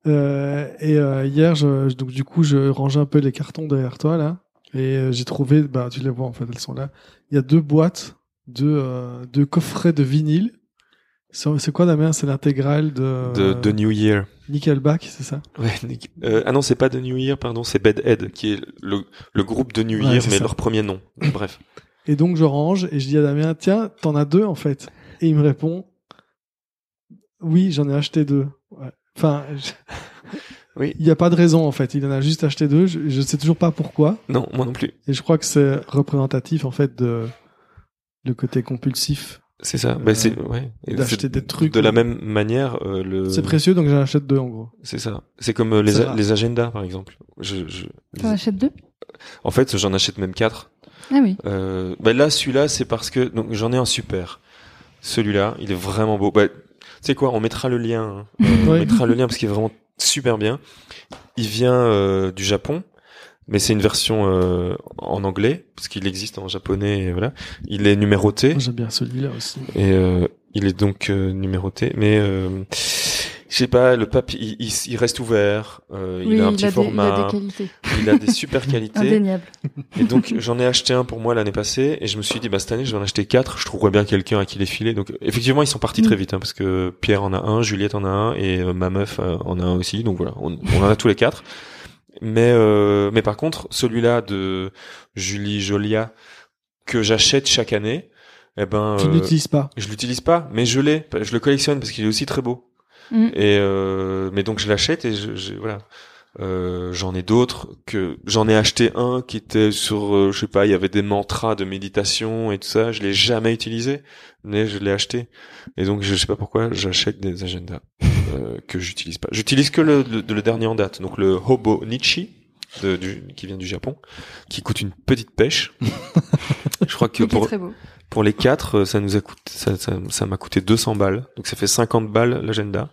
Euh, et euh, hier, je, donc du coup, je rangeais un peu les cartons derrière toi là. Et euh, j'ai trouvé, bah tu les vois en fait, elles sont là. Il y a deux boîtes de euh, de coffrets de vinyle. C'est quoi Damien C'est l'intégrale de, De, de New Year. Nickelback, c'est ça? Ouais, Nick- euh, ah non, c'est pas de New Year, pardon, c'est Bedhead, qui est le, le groupe de New Year, mais ça. leur premier nom. Bref. Et donc je range et je dis à Damien, tiens, t'en as deux en fait. Et il me répond, oui, j'en ai acheté deux. Ouais. Enfin, je- Oui. il n'y a pas de raison en fait. Il en a juste acheté deux. Je, je sais toujours pas pourquoi. Non, moi non plus. Et je crois que c'est représentatif en fait de le côté compulsif. C'est ça. Euh, Bah, c'est, ouais. Et d'acheter des trucs, De la ouais. même manière, euh, le. C'est précieux donc j'en achète deux en gros. C'est ça. C'est comme euh, les, a- les agendas, par exemple. Je, je, T'en achètes deux? En fait, j'en achète même quatre. Ah oui. Euh, bah là, celui-là, c'est parce que donc j'en ai un super. Celui-là, il est vraiment beau. Bah, tu sais quoi, on mettra le lien. hein. Euh, On Ouais. mettra le lien parce qu'il est vraiment super bien. Il vient euh, du Japon, mais c'est une version euh, en anglais parce qu'il existe en japonais. Et voilà, il est numéroté J'aime bien celui-là aussi. et euh, il est donc euh, numéroté, mais euh, je sais pas, le papier, il, il- il reste ouvert. euh, oui, il a un il, petit a des, il format. a des qualités. il a des super qualités. Indéniables. Et donc j'en ai acheté un pour moi l'année passée et je me suis dit bah cette année je vais en acheter quatre. Je trouverais bien quelqu'un à qui les filer. Donc effectivement ils sont partis Mm. très vite hein, parce que Pierre en a un, Juliette en a un et euh, ma meuf euh, en a un aussi. Donc voilà, on, on en a tous les quatre. Mais euh, mais par contre celui-là de Julie Jolia que j'achète chaque année, eh ben Tu euh, n'utilises pas. je l'utilise pas, mais je l'ai. Je le collectionne parce qu'il est aussi très beau. Mm. Et euh, mais donc je l'achète et je, je- voilà. Euh, j'en ai d'autres que j'en ai acheté un qui était sur euh, je sais pas il y avait des mantras de méditation et tout ça je l'ai jamais utilisé mais je l'ai acheté et donc je sais pas pourquoi j'achète des agendas euh, que j'utilise pas j'utilise que le, le, le dernier en date donc le Hobo Nichi de, du, qui vient du Japon qui coûte une petite pêche je crois que pour pour les quatre, euh, ça nous a coûté, ça, ça, ça m'a coûté 200 balles. Donc ça fait 50 balles l'agenda.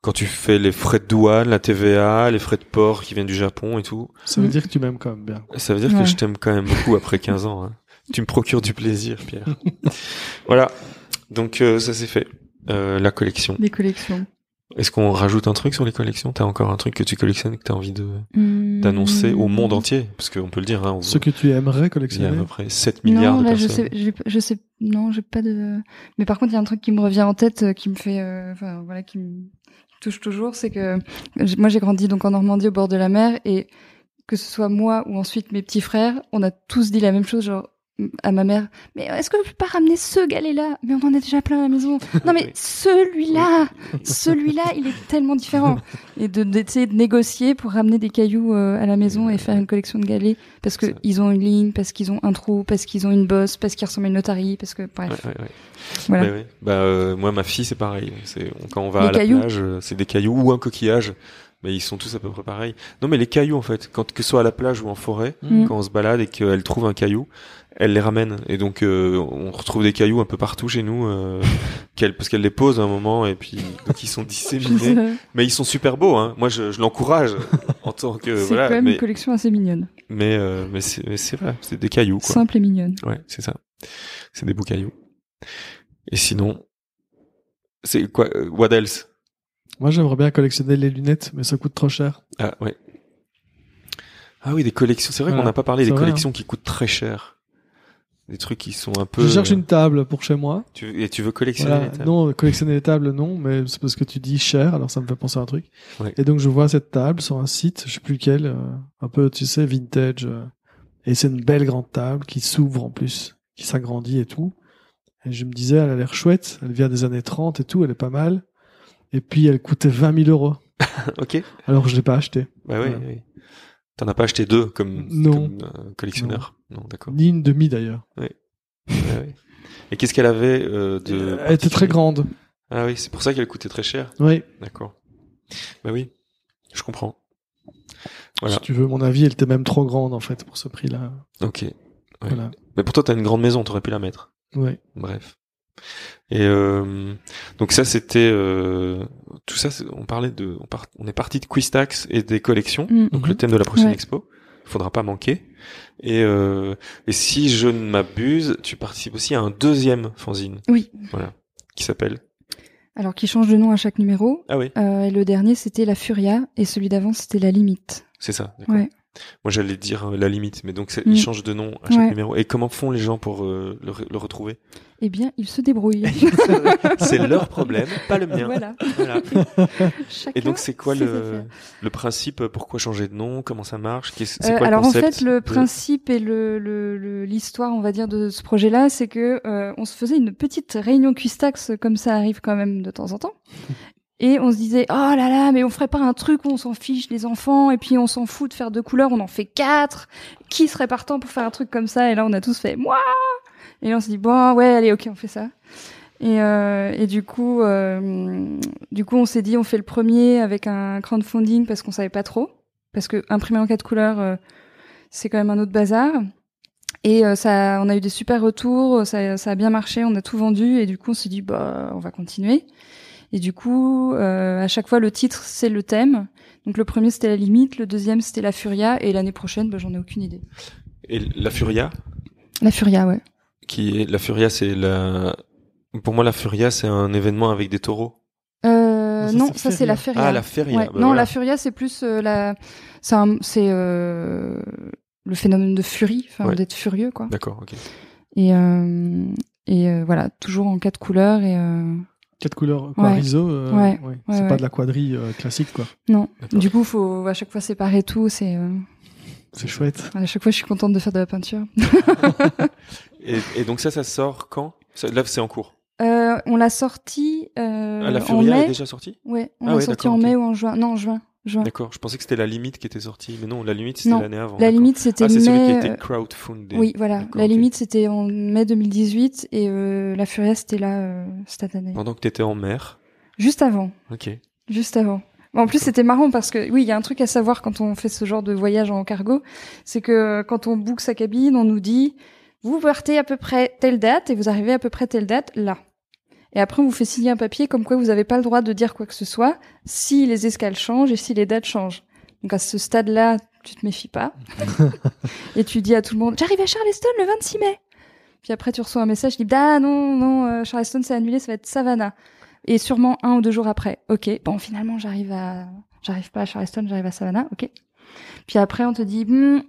Quand tu fais les frais de douane, la TVA, les frais de port qui viennent du Japon et tout, Ça veut dire que tu m'aimes quand même bien. ça veut dire que je t'aime quand même beaucoup après 15 ans. hein. Tu me procures du plaisir, Pierre. voilà. Donc euh, ça c'est fait. Euh, la collection. Des collections. Est-ce qu'on rajoute un truc sur les collections? T'as encore un truc que tu collectionnes et que t'as envie de Hmm. d'annoncer au monde entier? Parce qu'on peut le dire, hein, on- Ce que tu aimerais il y a à collectionner? peu près 7 milliards non, de là, je sais, je sais, non, j'ai pas de. Mais par contre, il y a un truc qui me revient en tête, euh, qui me fait, euh, enfin, voilà, qui me touche toujours, c'est que moi, j'ai grandi donc en Normandie, au bord de la mer, et que ce soit moi ou ensuite mes petits frères, on a tous dit la même chose, genre à ma mère, mais est-ce que je peux pas ramener ce galet-là? Mais on en a déjà plein à la maison. Non, mais Oui. celui-là, celui-là, il est tellement différent. Et de d'essayer de négocier pour ramener des cailloux euh, à la maison et faire une collection de galets parce que Ça. ils ont une ligne, parce qu'ils ont un trou, parce qu'ils ont une bosse, parce qu'ils ressemblent à une notarie, parce que bref, Ouais, ouais, ouais. voilà. Bah. Bah, euh, moi, ma fille, c'est pareil. C'est quand on va Les à la plage, euh, c'est des cailloux ou un coquillage. Mais ils sont tous à peu près pareils. Non, mais les cailloux, en fait, quand que ce soit à la plage ou en forêt, Mm. quand on se balade et qu'elle trouve un caillou, elle les ramène. Et donc, euh, on retrouve des cailloux un peu partout chez nous, euh, qu'elle, parce qu'elle les pose à un moment et puis donc ils sont disséminés. Mais ils sont super beaux. Hein. Moi, je, je l'encourage en tant que c'est voilà. quand même mais une collection assez mignonne, mais euh, mais c'est mais c'est vrai, c'est des cailloux quoi. simple et mignonne. Ouais, c'est ça. C'est des beaux cailloux. Et sinon, c'est quoi euh, What else? Moi, j'aimerais bien collectionner les lunettes, mais ça coûte trop cher. Ah ouais. Ah oui, des collections. C'est vrai Voilà. qu'on n'a pas parlé des vrai, collections qui coûtent très cher. Des trucs qui sont un peu. Je cherche une table pour chez moi. Tu, et tu veux collectionner Voilà. les tables Non, collectionner les tables, non, mais c'est parce que tu dis cher, alors ça me fait penser à un truc. Ouais. Et donc, je vois cette table sur un site, je sais plus lequel, euh, un peu, tu sais, vintage. euh, et c'est une belle grande table qui s'ouvre en plus, qui s'agrandit et tout. Et je me disais, elle a l'air chouette, elle vient des années 30 et tout, elle est pas mal. Et puis, elle coûtait 20 000 euros. ok. Alors, je l'ai pas acheté. Bah oui. Voilà. oui. T'en as pas acheté deux comme, Non. comme euh, collectionneur. Non, d'accord. Ni une demi d'ailleurs. Ouais, ouais. Et qu'est-ce qu'elle avait euh, de Elle était très grande. Ah oui, c'est pour ça qu'elle coûtait très cher. Oui. D'accord. Bah oui, je comprends. Voilà. Si tu veux mon avis, elle était même trop grande en fait pour ce prix-là. Ok. Ouais. Voilà. Mais pour toi, t'as une grande maison, t'aurais pu la mettre. Ouais. Bref. Et euh, donc ça, c'était euh, tout ça. On parlait de, on, part- on est parti de Quistax et des collections. Mm. Donc le thème de la prochaine Ouais. expo. Il faudra pas manquer. Et, euh, et si je ne m'abuse, tu participes aussi à un deuxième fanzine. Oui. Voilà. Qui s'appelle. Alors qui change de nom à chaque numéro. Ah oui. Euh, et le dernier c'était la Furia et celui d'avant c'était la Limite. C'est ça. d'accord. Ouais. Moi, j'allais dire euh, la limite, mais donc c'est- Mm. il change de nom à chaque Ouais. numéro. Et comment font les gens pour euh, le, re- le retrouver? Eh bien, ils se débrouillent. C'est leur problème, pas le mien. voilà. Et donc, c'est quoi le, principe Pourquoi changer de nom? Comment ça marche? C'est Euh, quoi le alors en fait, le de- principe et l'histoire, on va dire, de ce projet-là, c'est que euh, on se faisait une petite réunion Cuistax, comme ça arrive quand même de temps en temps. Et on se disait, oh là là, mais on ferait pas un truc où on s'en fiche les enfants, et puis on s'en fout de faire deux couleurs, on en fait quatre. Qui serait partant pour faire un truc comme ça? Et là, on a tous fait, moi Et là, on se dit, bon, ouais, allez, ok, on fait ça. Et, euh, et du coup, euh, du coup, on s'est dit, on fait le premier avec un crowdfunding parce qu'on savait pas trop, parce que imprimer en quatre couleurs, euh, c'est quand même un autre bazar. Et ça, on a eu des super retours, ça, ça a bien marché, on a tout vendu, et du coup, on s'est dit, bah, on va continuer. Et du coup, euh, à chaque fois, le titre, c'est le thème. Donc le premier, c'était la limite, le deuxième, c'était la furia, et l'année prochaine, bah, j'en ai aucune idée. Et la Furia, La furia, ouais. qui est la Furia, c'est la. Pour moi, la Furia, c'est un événement avec des taureaux. Euh, Ça, non, ça c'est la Feria. Ah, la Feria. Ouais. bah non, voilà. la furia, c'est plus euh, la, c'est un- c'est euh, le phénomène de furie, enfin Ouais. d'être furieux, quoi. D'accord, ok. Et euh, et euh, voilà, toujours en quatre couleurs et euh, Quatre couleurs quoi, Ouais. riso, euh, Ouais. ouais. Ouais, c'est ouais. pas de la quadrille euh, classique quoi. non. Du coup, faut à chaque fois séparer tout. C'est euh, C'est chouette. à chaque fois, je suis contente de faire de la peinture. Et, et donc ça, ça sort quand? Ça- Là, c'est en cours. Euh, on l'a sorti euh, Ah, la en Furia mai. est déjà sortie? Ouais, on Ah l'a ouais, sorti en mai ou en juin. Non, en juin. Juin. D'accord. Je pensais que c'était la limite qui était sortie, mais non, la limite c'était l'année avant. La limite, c'était Ah, c'est celui qui mai. était euh, crowdfunded. Oui, voilà. La limite, c'était en mai 2018 et euh, la Furia, c'était là euh, cette année. Pendant que t'étais en mer. Juste avant. Ok. Juste avant. En plus, c'était marrant parce que oui, il y a un truc à savoir quand on fait ce genre de voyage en cargo, c'est que euh, quand on book sa cabine, on nous dit vous partez à peu près telle date et vous arrivez à peu près telle date là. Et après, on vous fait signer un papier comme quoi vous n'avez pas le droit de dire quoi que ce soit si les escales changent et si les dates changent. Donc à ce stade-là, tu te méfies pas et tu dis à tout le monde j'arrive à Charleston le 26 mai. Puis après, tu reçois un message qui dit ah non non euh, Charleston c'est annulé, ça va être Savannah et sûrement un ou deux jours après. Ok, bon finalement j'arrive à, j'arrive pas à Charleston, j'arrive à Savannah. Ok. Puis après on te dit, Hmm,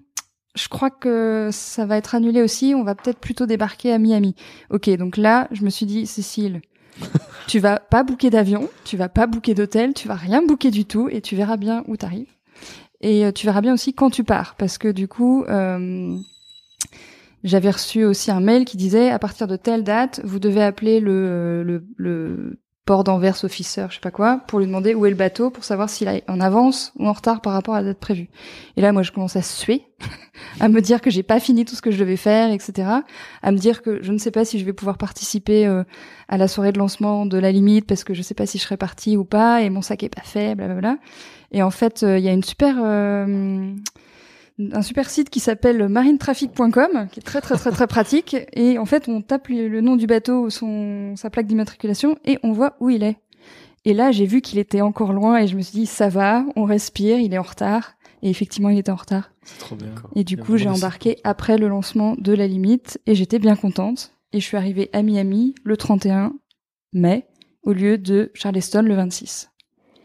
je crois que ça va être annulé aussi. On va peut-être plutôt débarquer à Miami. Ok, donc là je me suis dit, Cécile, tu vas pas booker d'avion, tu vas pas booker d'hôtel, tu vas rien booker du tout et tu verras bien où t'arrives. Et euh, tu verras bien aussi quand tu pars, parce que du coup. Euh, j'avais reçu aussi un mail qui disait à partir de telle date, vous devez appeler le, le, le port d'Anvers officer, je sais pas quoi, pour lui demander où est le bateau, pour savoir s'il est en avance ou en retard par rapport à la date prévue. Et là, moi, je commence à suer, à me dire que j'ai pas fini tout ce que je devais faire, etc. À me dire que je ne sais pas si je vais pouvoir participer euh, à la soirée de lancement de la limite parce que je sais pas si je serai partie ou pas et mon sac est pas fait, blablabla. Et en fait, euh, il y a une super euh, un super site qui s'appelle marinetraffic.com, qui est très très très très pratique. Et en fait, on tape le nom du bateau ou son sa plaque d'immatriculation et on voit où il est. Et là, j'ai vu qu'il était encore loin et je me suis dit ça va, on respire, il est en retard. Et effectivement, il était en retard. C'est trop bien. Et du coup, j'ai embarqué après le lancement de la limite et j'étais bien contente. Et je suis arrivée à Miami le 31 mai au lieu de Charleston le 26.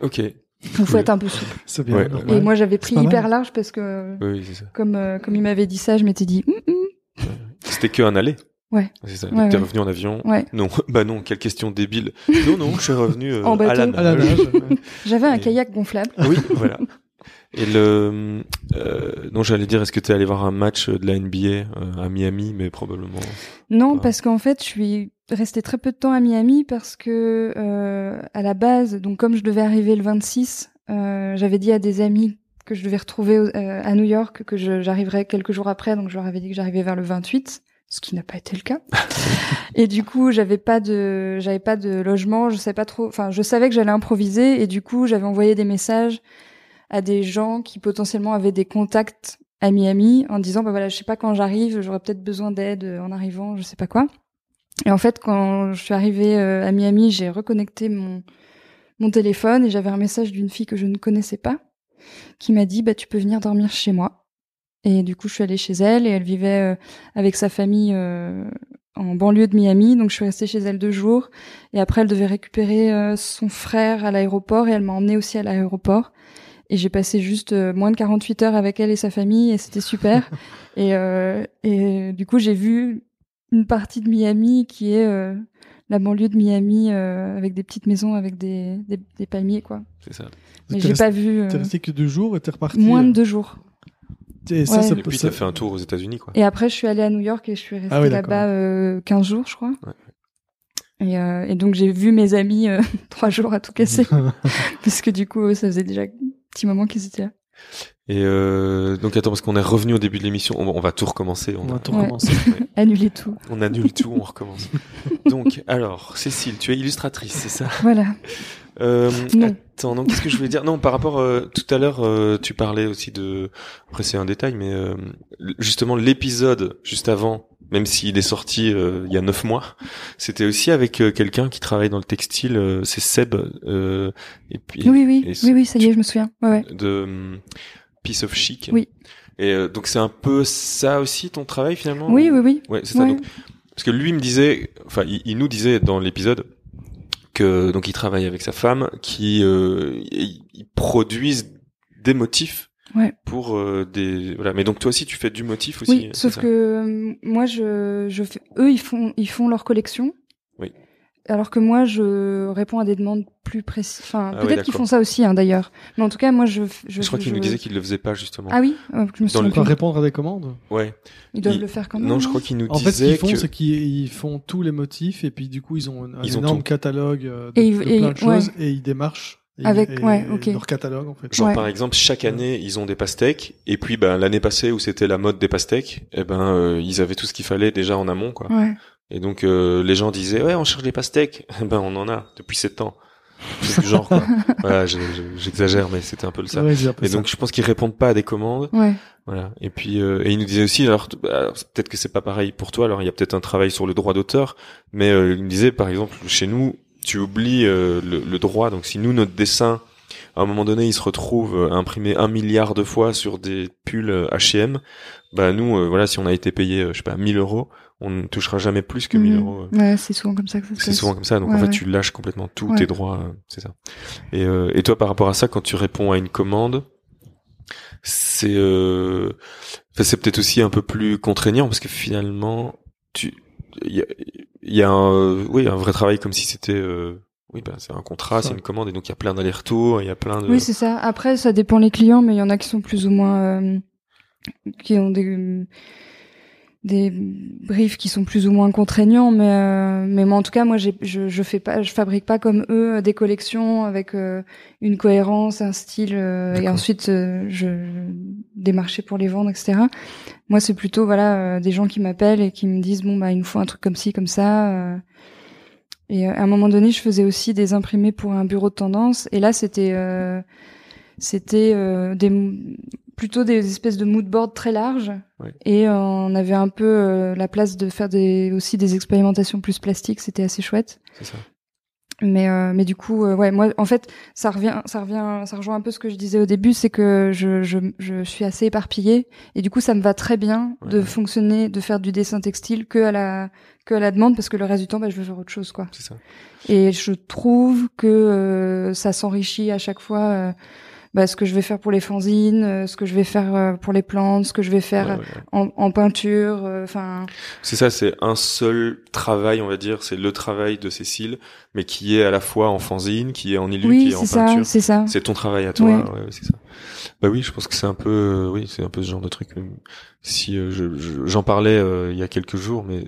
Ok. Il faut être un peu souple. C'est bien. Ouais. normal. Et moi, j'avais pris hyper large parce que Oui, oui, c'est ça. comme euh, comme il m'avait dit ça, je m'étais dit Hum, hum. C'était que un aller. Ouais. C'est ça. Ouais, T'es ouais. revenu en avion. ouais. Non, bah non, quelle question débile. Non, non, je suis revenu euh, En bateau. à la nage. J'avais un Et- kayak gonflable. Oui, voilà. Et le, euh, non, j'allais dire, est-ce que tu es allé voir un match de la NBA euh, à Miami, mais probablement. Non, Ouais. parce qu'en fait, je suis restée très peu de temps à Miami parce que euh, à la base, donc comme je devais arriver le 26, euh, j'avais dit à des amis que je devais retrouver à New York, que j'arriverais quelques jours après, donc je leur avais dit que j'arrivais vers le 28, ce qui n'a pas été le cas. et du coup, j'avais pas de, j'avais pas de logement, je savais pas trop, enfin, je savais que j'allais improviser et du coup, j'avais envoyé des messages à des gens qui potentiellement avaient des contacts à Miami en disant bah voilà je sais pas quand j'arrive j'aurais peut-être besoin d'aide euh, en arrivant je sais pas quoi. Et en fait quand je suis arrivée euh, à Miami j'ai reconnecté mon mon téléphone et j'avais un message d'une fille que je ne connaissais pas qui m'a dit bah tu peux venir dormir chez moi. Et du coup je suis allée chez elle et elle vivait euh, avec sa famille en banlieue de Miami. Donc je suis restée chez elle deux jours. Et après elle devait récupérer son frère à l'aéroport et elle m'a emmenée aussi à l'aéroport et j'ai passé juste euh, moins de 48 heures avec elle et sa famille et c'était super. et, euh, et du coup, j'ai vu une partie de Miami qui est euh, la banlieue de Miami euh, avec des petites maisons avec des, des, des palmiers quoi. C'est ça. Mais j'ai pas vu euh, T'es resté que deux jours et t'es reparti. moins de deux jours. Et ça, Ouais. ça Et peut- puis ça- t'as fait un tour aux États-Unis, quoi. Et après, je suis allée à New York et je suis restée Ah oui, là-bas euh, 15 jours, je crois. Ouais. Et, euh, et donc j'ai vu mes amis euh, trois jours à tout casser parce que du coup ça faisait déjà petit moment qu'ils étaient là. Et euh, donc attends, parce qu'on est revenu au début de l'émission, on, on va tout recommencer. On, On va a- tout Ouais. recommencer. Annuler tout. on annule tout, on recommence. Donc, alors, Cécile, tu es illustratrice, c'est ça? Voilà. euh, Non. Attends, non, qu'est-ce que je voulais dire? Non, par rapport euh, tout à l'heure, euh, tu parlais aussi de. Après, c'est un détail, mais euh, justement l'épisode juste avant, même s'il est sorti euh, il y a neuf mois, c'était aussi avec euh, quelqu'un qui travaille dans le textile. euh, c'est Seb. euh, et puis Oui oui et oui oui ça y est je me souviens. Ouais ouais. de hum, Piece of Chic. Oui. Et euh, donc c'est un peu ça aussi ton travail finalement. Oui oui oui. Ouais, c'est ça. Donc, parce que lui me disait, enfin, il, il nous disait dans l'épisode que donc il travaille avec sa femme, qui euh, ils produisent des motifs Ouais. pour euh, des voilà. Mais donc toi aussi tu fais du motif aussi. Oui, sauf ça que euh, moi, je, je fais, eux, ils font, ils font leur collection. Oui. Alors que moi, je réponds à des demandes plus précises. Enfin, Ah oui, peut-être qu'ils font ça aussi, hein, d'ailleurs. Mais en tout cas, moi, je, je, Je crois qu'il je- nous disait qu'il le faisait pas justement. Ah oui, Euh, je me Dans souviens le- répondre à des commandes? Ouais. Ils doivent le faire quand même. Non, je crois qu'il nous En fait, ce qu'ils font, que c'est qu'ils ils font tous les motifs et puis du coup, ils ont un, Ils ont énorme tout. catalogue euh, de, Et ils- de et- plein de ouais. choses et ils démarchent. Et, Avec- et- ouais, et ok. leur catalogue, en fait. Genre Ouais. par exemple chaque année ils ont des pastèques et puis ben l'année passée où c'était la mode des pastèques et ben euh, ils avaient tout ce qu'il fallait déjà en amont quoi Ouais. et donc euh, les gens disaient ouais on cherche des pastèques ben on en a depuis sept ans c'est du genre quoi voilà je- je- j'exagère mais c'était un peu le ça Ouais, j'ai un peu et ça. donc je pense qu'ils répondent pas à des commandes Ouais. voilà et puis euh, et il nous disait aussi alors, bah, peut-être que c'est pas pareil pour toi alors il y a peut-être un travail sur le droit d'auteur mais euh, il me disait par exemple chez nous tu oublies euh, le, le droit donc si nous notre dessin à un moment donné il se retrouve euh, imprimé un milliard de fois sur des pulls H&M bah nous euh, voilà si on a été payé euh, je sais pas 1000 euros on ne touchera jamais plus que 1000 Mhm. euros. Ouais, c'est souvent comme ça que ça se C'est souvent comme ça, donc en fait ouais. tu lâches complètement tous Ouais. tes droits, c'est ça. Et, euh, et toi par rapport à ça, quand tu réponds à une commande, c'est euh, c'est peut-être aussi un peu plus contraignant parce que finalement tu y a, il y a un oui un vrai travail comme si c'était euh, oui bah c'est un contrat, c'est une commande et donc il y a plein d'allers-retours, il y a plein de Oui, c'est ça. Après, ça dépend les clients, mais il y en a qui sont plus ou moins, euh, qui ont des des briefs qui sont plus ou moins contraignants, mais euh, mais moi en tout cas, moi je je fais pas, je fabrique pas comme eux euh, des collections avec euh, une cohérence, un style, euh, et ensuite euh, je des marchés pour les vendre, etc. Moi, c'est plutôt voilà euh, des gens qui m'appellent et qui me disent bon bah il nous faut un truc comme ci, comme ça. euh. Et euh, à un moment donné, je faisais aussi des imprimés pour un bureau de tendance. Et là, c'était euh, c'était euh, des plutôt des espèces de mood boards très larges. Ouais. Et euh, on avait un peu euh, la place de faire des aussi des expérimentations plus plastiques. C'était assez chouette. c'est ça. Mais euh, mais du coup, euh, ouais, moi, en fait, ça revient, ça revient, ça rejoint un peu ce que je disais au début, c'est que je, je je suis assez éparpillée et du coup, ça me va très bien Ouais, de ouais. fonctionner, de faire du dessin textile que à la que à la demande parce que le reste du temps, bah, je veux faire autre chose, quoi. C'est ça. Et je trouve que euh, ça s'enrichit à chaque fois. Bah, ce que je vais faire pour les fanzines, euh, ce que je vais faire euh, pour les plantes, ce que je vais faire Ouais, euh, ouais, en, en peinture. euh, Enfin, C'est ça, c'est un seul travail, on va dire, c'est le travail de Cécile, mais qui est à la fois en fanzine, qui est en illu, qui oui, est en c'est ça, peinture. c'est ça. C'est ton travail à toi, Ouais. ouais, ouais, c'est ça. Bah oui, je pense que c'est un peu, oui, c'est un peu ce genre de truc. Si euh, je- je- j'en parlais euh, il y a quelques jours, mais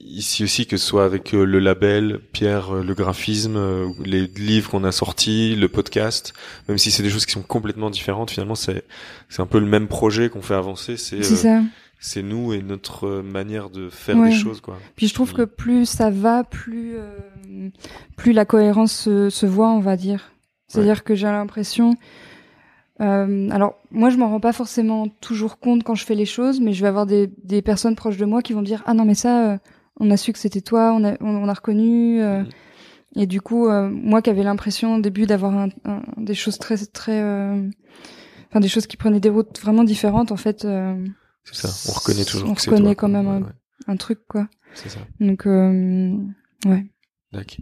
ici aussi que ce soit avec euh, le label, Pierre, euh, le graphisme, euh, les livres qu'on a sortis, le podcast, même si c'est des choses qui sont complètement différentes, finalement c'est c'est un peu le même projet qu'on fait avancer. C'est C'est euh, nous et notre manière de faire Ouais. des choses, quoi. Puis je trouve qui- que plus ça va, plus euh, plus la cohérence se, se voit, on va dire. C'est-à-dire que j'ai l'impression. Euh, alors moi, je m'en rends pas forcément toujours compte quand je fais les choses, mais je vais avoir des, des personnes proches de moi qui vont dire ah non mais ça, euh, on a su que c'était toi, on a on, on a reconnu. euh, Mhm. Et du coup, euh, moi qui avais l'impression au début d'avoir un, un- des choses très très, euh, enfin des choses qui prenaient des routes vraiment différentes, en fait, euh, C'est ça. On reconnaît toujours. On que reconnaît toi, quand même un- Ouais, ouais, un truc quoi. C'est ça. Donc euh, ouais. D'accord.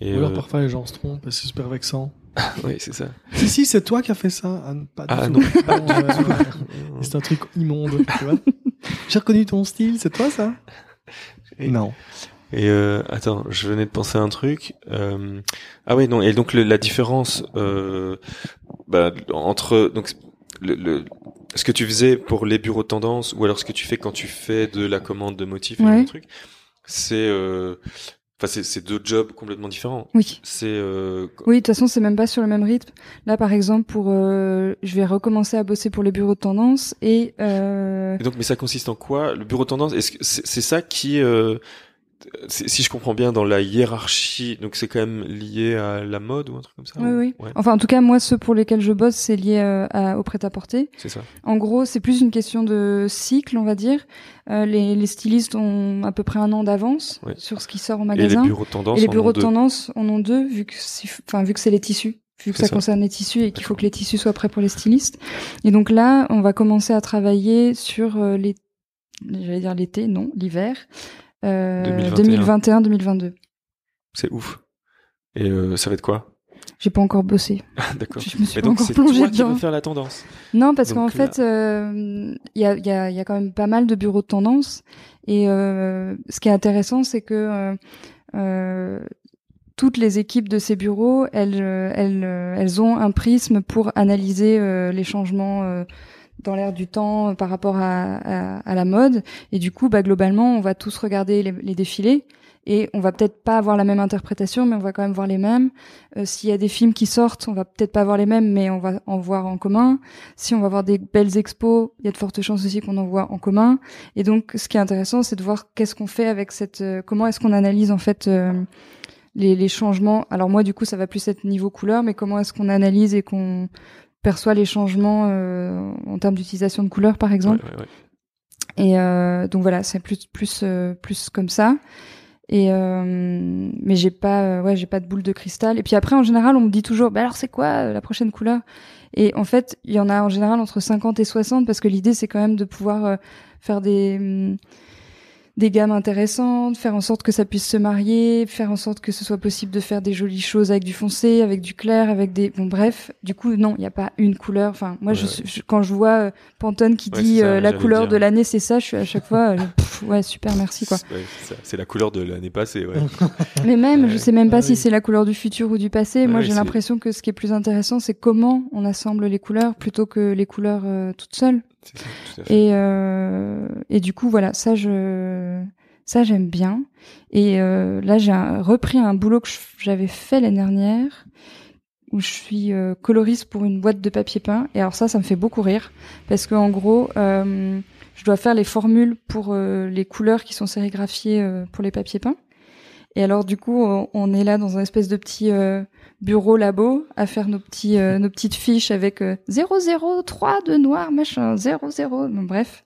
Et Ou alors parfois les gens se trompent c'est super vexant. oui, c'est ça. Si, si, c'est toi qui as fait ça. Ah, pas Ah tout. non, c'est un truc immonde, tu vois. J'ai reconnu ton style, c'est toi ça? Et- Non. Et euh, attends, je venais de penser à un truc. Euh, ah oui, non. Et donc le- la différence euh, bah, entre donc le, le- ce que tu faisais pour les bureaux de tendance ou alors ce que tu fais quand tu fais de la commande de motifs et Ouais. de trucs, c'est euh, enfin c'est deux jobs complètement différents. Oui. C'est euh, Oui, de toute façon, c'est même pas sur le même rythme. Là, par exemple, pour, euh, je vais recommencer à bosser pour les bureaux de tendance et euh, Et donc, mais ça consiste en quoi Le bureau de tendance, est-ce que c'est c'est ça qui, euh, si je comprends bien, dans la hiérarchie, donc c'est quand même lié à la mode ou un truc comme ça oui, ou- oui. Ouais, Enfin, en tout cas, moi, ceux pour lesquels je bosse, c'est lié euh, à- au prêt-à-porter. c'est ça. En gros, c'est plus une question de cycle, on va dire. Euh, les, les stylistes ont à peu près un an d'avance sur ce qui sort au Et les magasin. bureaux de tendance, Et les en bureaux de tendance en ont deux, vu que c'est, enfin, vu que c'est les tissus, vu que ça, ça. concerne les tissus et qu'il faut que les tissus soient prêts pour les stylistes. Et donc là, on va commencer à travailler sur euh, les, j'allais dire l'été, non, l'hiver, 2021. 2021-2022. C'est ouf. Et euh, ça va être quoi? J'ai pas encore bossé. D'accord. Je me suis Mais pas donc encore plongée toi qui dedans. faire la tendance. Non, parce qu'en fait, euh, il y, a, il y, a, il y a quand même pas mal de bureaux de tendance. Et euh, ce qui est intéressant, c'est que euh, euh, toutes les équipes de ces bureaux, elles, euh, elles, euh, elles ont un prisme pour analyser euh, les changements euh, dans l'air du temps par rapport à, à, à la mode. Et du coup, bah, globalement, on va tous regarder les, les défilés. Et on va peut-être pas avoir la même interprétation, mais on va quand même voir les mêmes. Euh, S'il y a des films qui sortent, on va peut-être pas voir les mêmes, mais on va en voir en commun. Si on va voir des belles expos, il y a de fortes chances aussi qu'on en voit en commun. Et donc, ce qui est intéressant, c'est de voir qu'est-ce qu'on fait avec cette, euh, comment est-ce qu'on analyse en fait euh, les, les changements. Alors moi, du coup, ça va plus être niveau couleur, mais comment est-ce qu'on analyse et qu'on perçoit les changements euh, en termes d'utilisation de couleurs, par exemple. Ouais, ouais, ouais. Et euh, donc voilà, c'est plus plus euh, plus comme ça. Et euh, mais j'ai pas ouais j'ai pas de boule de cristal. Et puis après en général on me dit toujours bah alors c'est quoi la prochaine couleur? Et en fait il y en a en général entre 50 et 60 parce que l'idée c'est quand même de pouvoir faire des hum, des gammes intéressantes, faire en sorte que ça puisse se marier, faire en sorte que ce soit possible de faire des jolies choses avec du foncé, avec du clair, avec des bon bref. Du coup non, il n'y a pas une couleur. Enfin moi je, Ouais, je- quand je vois euh, Pantone qui Ouais, dit ça, euh, la couleur de l'année c'est ça, je suis à chaque fois euh, pff, ouais super merci quoi. C'est la couleur de l'année passée, ouais. Mais même je sais même pas Ah si oui. c'est la couleur du futur ou du passé. Moi j'ai l'impression que ce qui est plus intéressant c'est comment on assemble les couleurs plutôt que les couleurs euh, toutes seules. Et, euh, et du coup, voilà, ça, je, ça, j'aime bien. Et euh, là, j'ai repris un boulot que j'avais fait l'année dernière, où je suis euh, coloriste pour une boîte de papier peint. Et alors ça, ça me fait beaucoup rire, parce que en gros, je dois faire les formules pour les couleurs qui sont sérigraphiées pour les papiers peints. Et alors, du coup, on, est là dans un espèce de petit bureau labo à faire nos petits euh, nos petites fiches avec euh, 003 de noir machin 00 bon, bref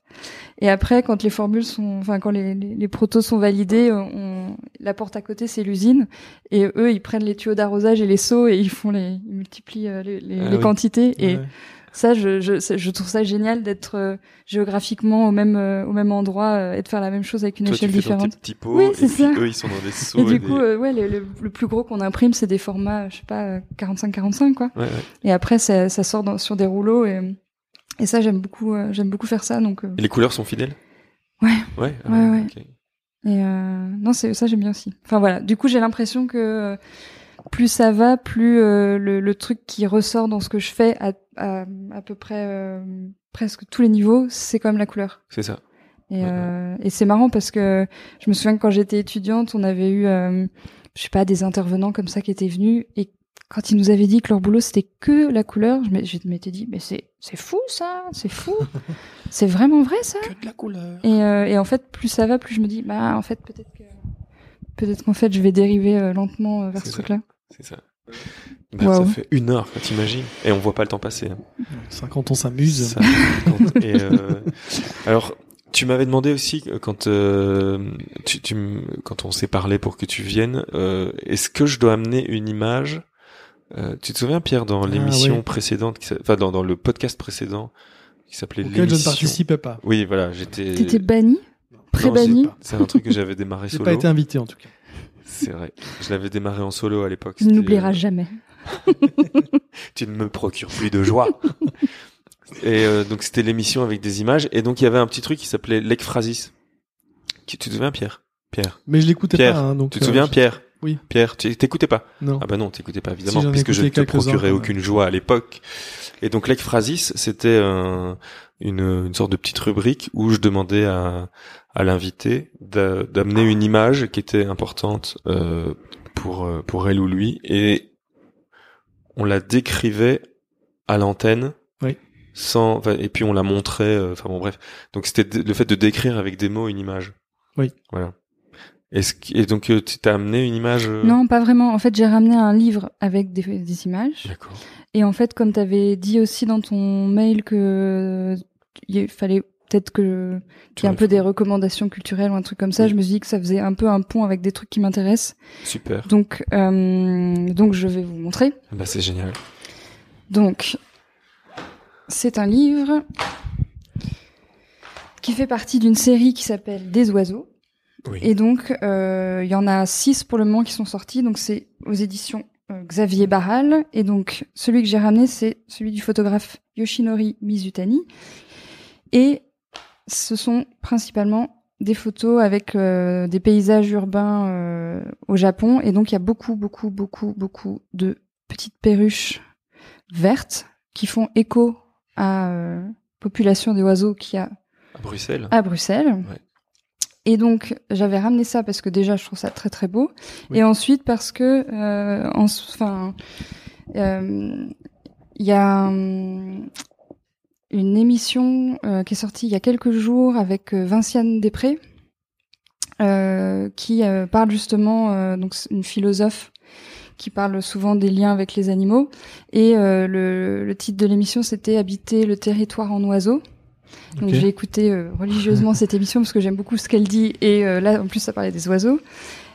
et après quand les formules sont enfin quand les, les, les protos sont validés euh, on la porte à côté c'est l'usine et eux ils prennent les tuyaux d'arrosage et les seaux et ils font les ils multiplient euh, les, les, Ah oui. quantités et Ouais. Ça je, je c'est- je trouve ça génial d'être euh, géographiquement au même euh, au même endroit euh, et de faire la même chose avec une Toi, tu échelle fais dans tes différente petits pots, Oui, et c'est puis ça. eux, ils sont dans des seaux. et du des- coup, euh, ouais, le, le- le plus gros qu'on imprime, c'est des formats, je sais pas, euh, 45-45, quoi. Ouais, ouais. Et après, ça, ça sort dans- sur des rouleaux et, et ça, j'aime beaucoup, euh, j'aime beaucoup faire ça. Donc, euh, Et les couleurs sont fidèles? Ouais. Ouais, ah Ouais, ouais. ok. et non, c'est ça, j'aime bien aussi. Enfin voilà. Du coup, j'ai l'impression que plus ça va, plus euh, le, le truc qui ressort dans ce que je fais à, à, à peu près euh, presque tous les niveaux, c'est quand même la couleur. C'est ça. Et, Ouais, euh, et c'est marrant parce que je me souviens que quand j'étais étudiante, on avait eu, euh, je sais pas, des intervenants comme ça qui étaient venus et quand ils nous avaient dit que leur boulot c'était que la couleur, je m'é- je m'étais dit mais c'est c'est fou ça, c'est fou, c'est vraiment vrai ça. Que de la couleur. Et, euh, et en fait, plus ça va, plus je me dis bah en fait peut-être que peut-être qu'en fait je vais dériver euh, lentement euh, vers ce truc-là. C'est ça. Bah, Waouh. Ça fait une heure, t'imagines Et on voit pas le temps passer. hein. Ça, quand on s'amuse. Ça, quand- et, euh, alors, tu m'avais demandé aussi euh, quand euh, tu, tu m- quand on s'est parlé pour que tu viennes, euh, est-ce que je dois amener une image euh, Tu te souviens, Pierre, dans Ah, l'émission ouais. précédente, qui enfin dans, dans le podcast précédent, qui s'appelait Auquel je ne l'émission? participais pas. Oui, voilà, j'étais. T'étais banni, pré-banni? C'est un truc que j'avais démarré J'ai solo. pas été invité en tout cas. C'est vrai. Je l'avais démarré en solo à l'époque. Tu n'oublieras euh, jamais. tu ne me procures plus de joie. et euh, donc c'était l'émission avec des images. Et donc il y avait un petit truc qui s'appelait l'ekphrasis. Tu te souviens, Pierre? Pierre. Mais je l'écoutais Pierre, pas, hein, donc. Tu te euh, souviens, je- Pierre? Oui. Pierre, tu t'écoutais pas? Non. Ah bah non, t'écoutais pas évidemment, Si, puisque je ne te procurais aucune joie à l'époque. Et donc l'ekphrasis, c'était un- une, une sorte de petite rubrique où je demandais à, à l'invité d'a- d'amener une image qui était importante euh, pour euh, pour elle ou lui, et on la décrivait à l'antenne. Oui. Sans, et puis on la montrait. euh, Enfin bon, bref. Donc c'était le fait de décrire avec des mots une image. Oui. Voilà. Est-ce et donc euh, tu t'as amené une image euh, Non, pas vraiment. En fait, j'ai ramené un livre avec des, des images. D'accord. Et en fait, comme tu avais dit aussi dans ton mail que il fallait peut-être que qu'il y ait un peu des recommandations culturelles ou un truc comme ça, Oui. je me suis dit que ça faisait un peu un pont avec des trucs qui m'intéressent. Super. Donc, euh, donc je vais vous montrer. Bah c'est génial. Donc, c'est un livre qui fait partie d'une série qui s'appelle Des oiseaux. Oui. Et donc, euh, il y en a six pour le moment qui sont sortis. Donc, c'est aux éditions euh, Xavier Barral. Et donc, celui que j'ai ramené, c'est celui du photographe Yoshinori Mizutani. Et ce sont principalement des photos avec euh, des paysages urbains euh, au Japon. Et donc, il y a beaucoup, beaucoup, beaucoup, beaucoup de petites perruches vertes qui font écho à euh, population des oiseaux qu'il y a À Bruxelles. à Bruxelles. Ouais. Et donc j'avais ramené ça parce que déjà je trouve ça très très beau, Oui. et ensuite parce que euh, en- enfin euh, il y a hum, une émission euh, qui est sortie il y a quelques jours avec euh, Vinciane Després qui parle justement donc une philosophe qui parle souvent des liens avec les animaux. Et le, le titre de l'émission c'était habiter le territoire en oiseaux donc j'ai écouté euh, religieusement cette émission parce que j'aime beaucoup ce qu'elle dit et euh, là en plus ça parlait des oiseaux.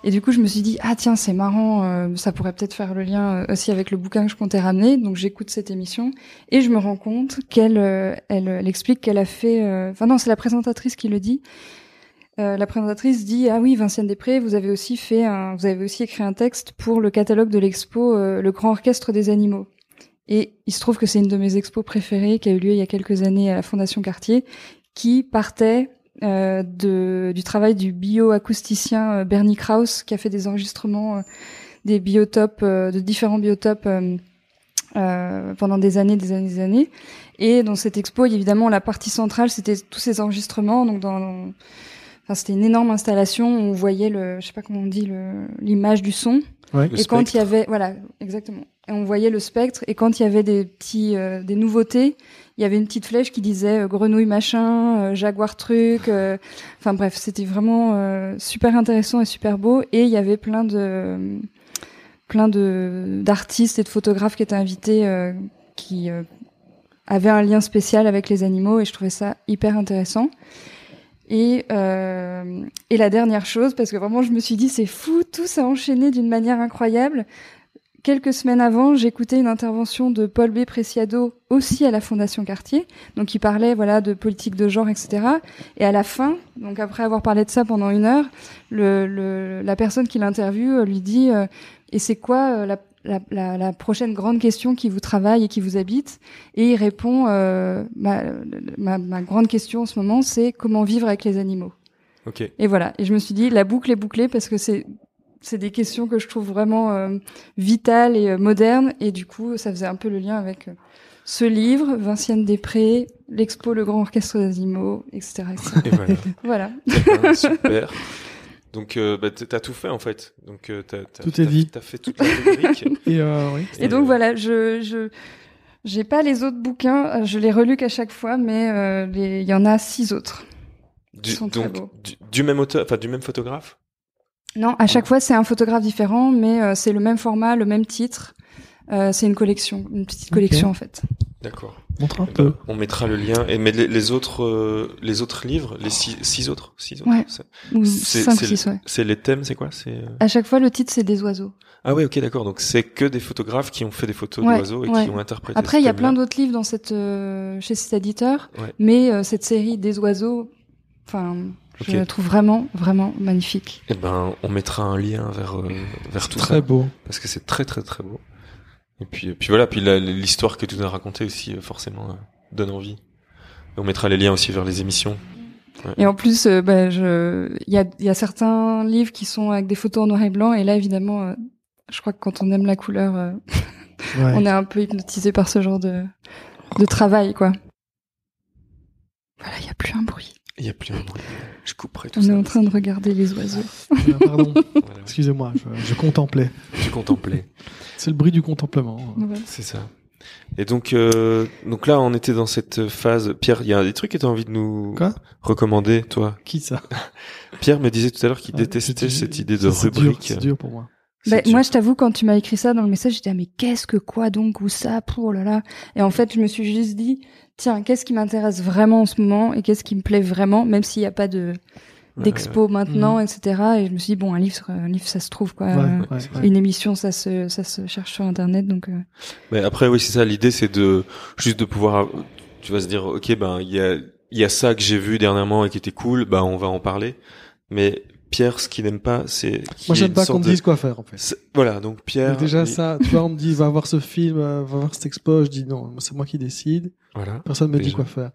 Et du coup je me suis dit ah tiens c'est marrant euh, ça pourrait peut-être faire le lien euh, aussi avec le bouquin que je comptais ramener. Donc j'écoute cette émission et je me rends compte qu'elle euh, elle, elle explique qu'elle a fait euh, enfin non c'est la présentatrice qui le dit. Euh, la présentatrice dit ah oui Vinciane Després vous avez aussi fait un, vous avez aussi écrit un texte pour le catalogue de l'expo euh, le grand orchestre des animaux et il se trouve que c'est une de mes expos préférées qui a eu lieu il y a quelques années à la Fondation Cartier, qui partait euh, de, du travail du bioacousticien euh, Bernie Krauss, qui a fait des enregistrements euh, des biotopes, euh, de différents biotopes euh, pendant des années, des années, des années. Et dans cette expo, évidemment, la partie centrale, c'était tous ces enregistrements. Donc, dans, enfin, c'était une énorme installation. où On voyait le, je sais pas comment on dit, l'image du son. Ouais. Et quand il y avait, voilà, exactement. Et on voyait le spectre. Et quand il y avait des petits, euh, des nouveautés, il y avait une petite flèche qui disait euh, grenouille machin, euh, jaguar truc. euh, Enfin bref, c'était vraiment euh, super intéressant et super beau. Et il y avait plein de, plein de d'artistes et de photographes qui étaient invités, euh, qui euh, avaient un lien spécial avec les animaux. Et je trouvais ça hyper intéressant. Et, euh, et la dernière chose, parce que vraiment je me suis dit c'est fou, tout s'est enchaîné d'une manière incroyable. Quelques semaines avant, j'écoutais une intervention de Paul B. Preciado aussi à la Fondation Cartier, donc il parlait voilà de politique de genre, etc. Et à la fin, donc après avoir parlé de ça pendant une heure, la personne qui l'interviewe lui dit euh, et c'est quoi euh, la, la, la, la prochaine grande question qui vous travaille et qui vous habite Et il répond euh, ma, ma, ma grande question en ce moment, c'est comment vivre avec les animaux. Ok. Et voilà. Et je me suis dit, la boucle est bouclée parce que c'est c'est des questions que je trouve vraiment euh, vitales et euh, modernes. Et du coup, ça faisait un peu le lien avec euh, ce livre, Vinciane Després, l'expo Le Grand Orchestre des Animaux, etc. etc. Et voilà. voilà. Super. Donc euh, bah, t'as tout fait en fait. Donc euh, t'as, t'as, Tout t'as- est dit. T'as fait toute la rubrique. Et euh, oui. Et donc voilà, je je j'ai pas les autres bouquins, je les relus qu'à chaque fois, mais euh, il y en a six autres. Du, sont très donc beaux. du, du même auteur, enfin du même photographe? Non, à chaque fois c'est un photographe différent, mais euh, c'est le même format, le même titre. Euh, c'est une collection, une petite collection en fait. D'accord. Montre un Eh peu. ben, on mettra le lien. Et mais les, les autres, euh, les autres livres, les six, six autres, six autres? Ouais. C'est, ouais. les thèmes, c'est quoi? C'est euh, À chaque fois, le titre c'est des oiseaux. ah ouais, ok, d'accord. Donc c'est que des photographes qui ont fait des photos Ouais, d'oiseaux et ouais. qui ont interprété. Après, il y a plein d'autres livres dans cette euh, chez cet éditeur, Ouais. mais euh, cette série des oiseaux, enfin. Je la trouve vraiment, vraiment magnifique. Eh ben, on mettra un lien vers euh, vers tout Très ça beau. parce que c'est très très très beau. Et puis puis voilà, puis l'histoire que tu nous as racontée aussi euh, forcément euh, donne envie. Et on mettra les liens aussi vers les émissions. Et en plus, euh, bah, je, il y a, il y a certains livres qui sont avec des photos en noir et blanc, et là, évidemment, euh, je crois que quand on aime la couleur, euh, Ouais. on est un peu hypnotisé par ce genre de, de travail, quoi. Voilà, il y a plus un bruit. Il y a plus un bruit. Je couperai tout On ça. est en train de regarder les oiseaux. Euh, Pardon. Voilà. Excusez-moi, je, je contemplais. Tu contemplais. C'est le bruit du contemplement. C'est ça. Et donc, euh, donc là, on était dans cette phase. Pierre, il y a des trucs que tu as envie de nous Quoi? recommander, toi? Qui ça? Pierre me disait tout à l'heure qu'il Ah, détestait cette idée de ça, c'est dur, rubrique. C'est dur pour moi. Bah, moi, je t'avoue, quand tu m'as écrit ça dans le message, j'étais ah, mais qu'est-ce que quoi donc ou ça pour oh là là. Et en fait, je me suis juste dit tiens, qu'est-ce qui m'intéresse vraiment en ce moment et qu'est-ce qui me plaît vraiment, même s'il n'y a pas de Ouais, d'expo maintenant, Mhm. etc. Et je me suis dit bon, un livre, un livre, ça se trouve quoi. Ouais, ouais, c'est ouais. Une émission, ça se ça se cherche sur internet, donc. euh, Mais après, oui, c'est ça. L'idée, c'est de juste de pouvoir. Tu vas se dire, ok, ben il y a il y a ça que j'ai vu dernièrement et qui était cool. Ben on va en parler. Mais Pierre, ce qu'il n'aime pas, c'est. Moi, j'aime pas qu'on me de- dise quoi faire, en fait. Voilà, donc Mais Pierre. déjà, il- ça, tu vois, on me dit, va voir ce film, euh, va voir cette expo, je dis non, c'est moi qui décide. Voilà. Personne me dit quoi faire.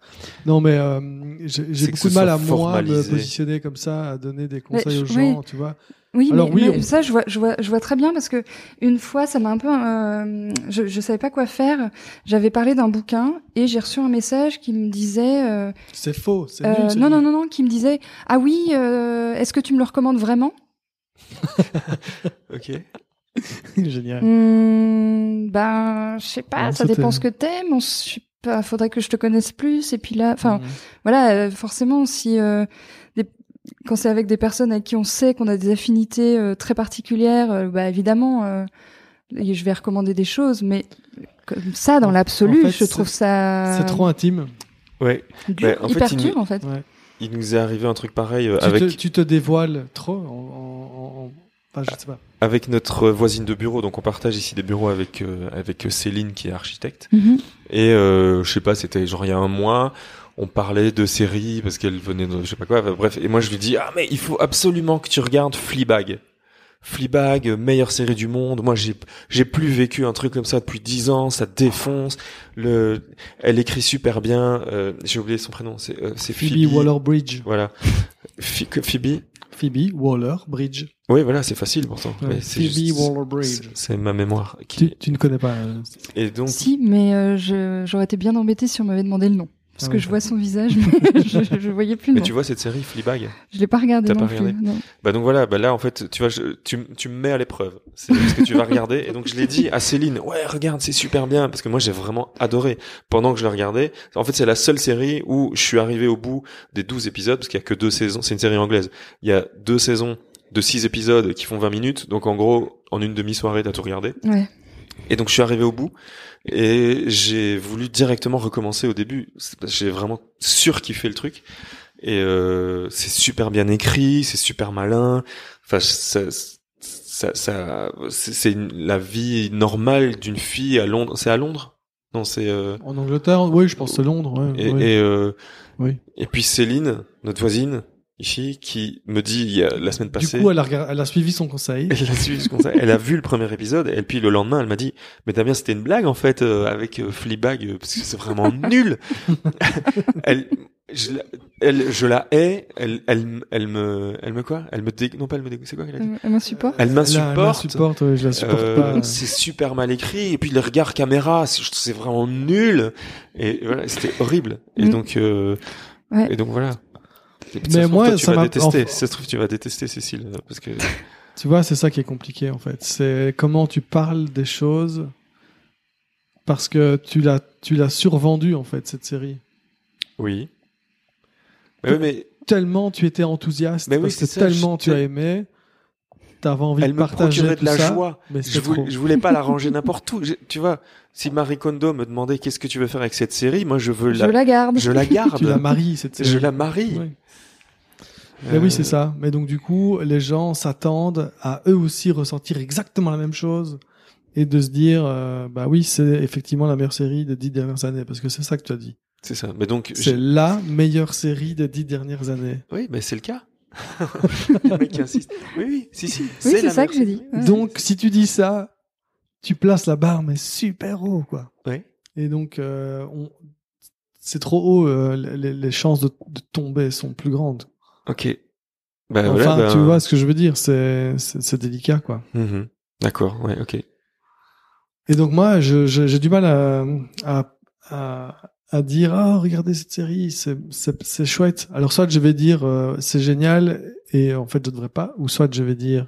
Non, mais euh, j'ai beaucoup de mal à moi me positionner comme ça, à donner des conseils aux gens, oui. tu vois. Oui, Alors mais, oui, mais on- ça, je vois, je vois, je vois très bien parce que une fois, ça m'a un peu, euh, je, je savais pas quoi faire. J'avais parlé d'un bouquin et j'ai reçu un message qui me disait, euh, C'est faux, c'est euh, non, non, non, non, qui me disait, ah oui, euh, est-ce que tu me le recommandes vraiment? Ok. Génial. Hmm, Ben, je sais pas, ça dépend ce que t'aimes. On, pas, faudrait que je te connaisse plus. Et puis là, enfin, Mhm. voilà, forcément, si quand c'est avec des personnes avec qui on sait qu'on a des affinités euh, très particulières, euh, bah évidemment, euh, je vais recommander des choses, mais comme ça, dans l'absolu, en fait, je trouve ça C'est trop intime. Ouais. dur, Ouais, en fait, il nous- dur en fait. Ouais. Il nous est arrivé un truc pareil euh, Tu, avec te, tu te dévoiles trop en, en, en- enfin, je sais pas. avec notre voisine de bureau. Donc on partage ici des bureaux avec euh, avec Céline qui est architecte. Mhm. Et euh, je sais pas, c'était genre il y a un mois, on parlait de séries parce qu'elle venait de je sais pas quoi. Enfin, bref, et moi je lui dis ah mais il faut absolument que tu regardes Fleabag. Fleabag, meilleure série du monde. Moi j'ai j'ai plus vécu un truc comme ça depuis dix ans. Ça défonce. Le, elle écrit super bien. Euh, j'ai oublié son prénom. C'est euh, c'est Phoebe, Phoebe. Waller-Bridge. Voilà. Phoebe? Phoebe Waller-Bridge. Oui, voilà, c'est facile pourtant. Ouais, Mais c'est Phoebe juste- Waller-Bridge. c'est- C'est ma mémoire. Qui... Tu, tu ne connais pas. euh, Et donc, Si, mais euh, je- j'aurais été bien embêtée si on m'avait demandé le nom. Parce Ah que oui. je vois son visage, mais je, je voyais plus mais tu vois cette série Fleabag Je l'ai pas regardé T'as non pas plus. regardé non. Bah donc voilà, bah là en fait, tu vois, je, tu, tu me mets à l'épreuve. C'est ce que tu vas regarder. Et donc je l'ai dit à Céline, ouais, regarde, c'est super bien, parce que moi j'ai vraiment adoré. Pendant que je le regardais, en fait c'est la seule série où je suis arrivé au bout des 12 épisodes, parce qu'il y a que deux saisons. C'est une série anglaise. Il y a deux saisons de six épisodes qui font 20 minutes. Donc en gros, en une demi-soirée, t'as tout regardé. Ouais. Et donc je suis arrivé au bout et j'ai voulu directement recommencer au début. J'ai vraiment surkiffé le truc et euh, c'est super bien écrit, c'est super malin. Enfin, ça, ça, ça c'est la vie normale d'une fille à Londres. C'est à Londres? Non, c'est euh, En Angleterre, oui, je pense c'est Londres. Ouais, et ouais. et, euh, Oui. et puis Céline, notre voisine ici, qui me dit il y a, la semaine Du passée. coup, elle a, regard- elle a suivi son conseil. Elle a suivi ce conseil. Elle a vu le premier épisode et puis le lendemain, elle m'a dit "Mais t'as bien, c'était une blague en fait euh, avec euh, Fleabag euh, parce que c'est vraiment nul." elle, je la, elle, je la hais. Elle, elle, elle me, elle me quoi? Elle me dé... non pas elle me dé... C'est quoi qu'elle a dit? Elle m'insupporte. Elle m'insupporte. ouais, je la supporte Euh, pas. c'est super mal écrit et puis le regard caméra, c'est c'est vraiment nul et voilà, c'était horrible. Et Mm. donc, euh, Ouais. et donc voilà. Mais trouve, moi, ça m'a- enfin- ça se trouve, tu vas détester Cécile parce que Tu vois, c'est ça qui est compliqué en fait. C'est comment tu parles des choses parce que tu l'as, tu l'as survendu en fait cette série. oui. Mais, oui, mais Tellement tu étais enthousiaste, Mais oui, parce que c'est ça, tellement je- tu as aimé, t'avais envie elle de me partager procurait tout de la ça. joie. Mais Je c'est voulais, trop. je voulais pas la ranger n'importe où. Je- tu vois, si Marie Kondo me demandait qu'est-ce que tu veux faire avec cette série, moi je veux Je la, la garde. je la garde. Tu la maries cette série. je la marie. Oui. Mais oui, Euh, c'est ça. Mais donc du coup, les gens s'attendent à eux aussi ressentir exactement la même chose et de se dire, euh, bah oui, c'est effectivement la meilleure série des dix dernières années, parce que c'est ça que tu as dit. C'est ça. Mais donc, C'est la meilleure série des dix dernières années. oui, mais c'est le cas. le mec qui insiste. Oui, oui, si, si. Oui, c'est ça que j'ai dit. Ouais. Donc, si tu dis ça, tu places la barre, mais super haut, quoi. Oui. Et donc, euh, on... c'est trop haut. euh, les, les chances de, de tomber sont plus grandes. Ok. Bah, enfin, voilà, bah, tu vois ce que je veux dire. C'est c'est c'est délicat, quoi. mhm. D'accord, ouais, ok. Et donc moi, je- je- j'ai du mal à, à, à, à dire ah regardez cette série, c'est chouette. Alors soit je vais dire euh, c'est génial et en fait je devrais pas, ou soit je vais dire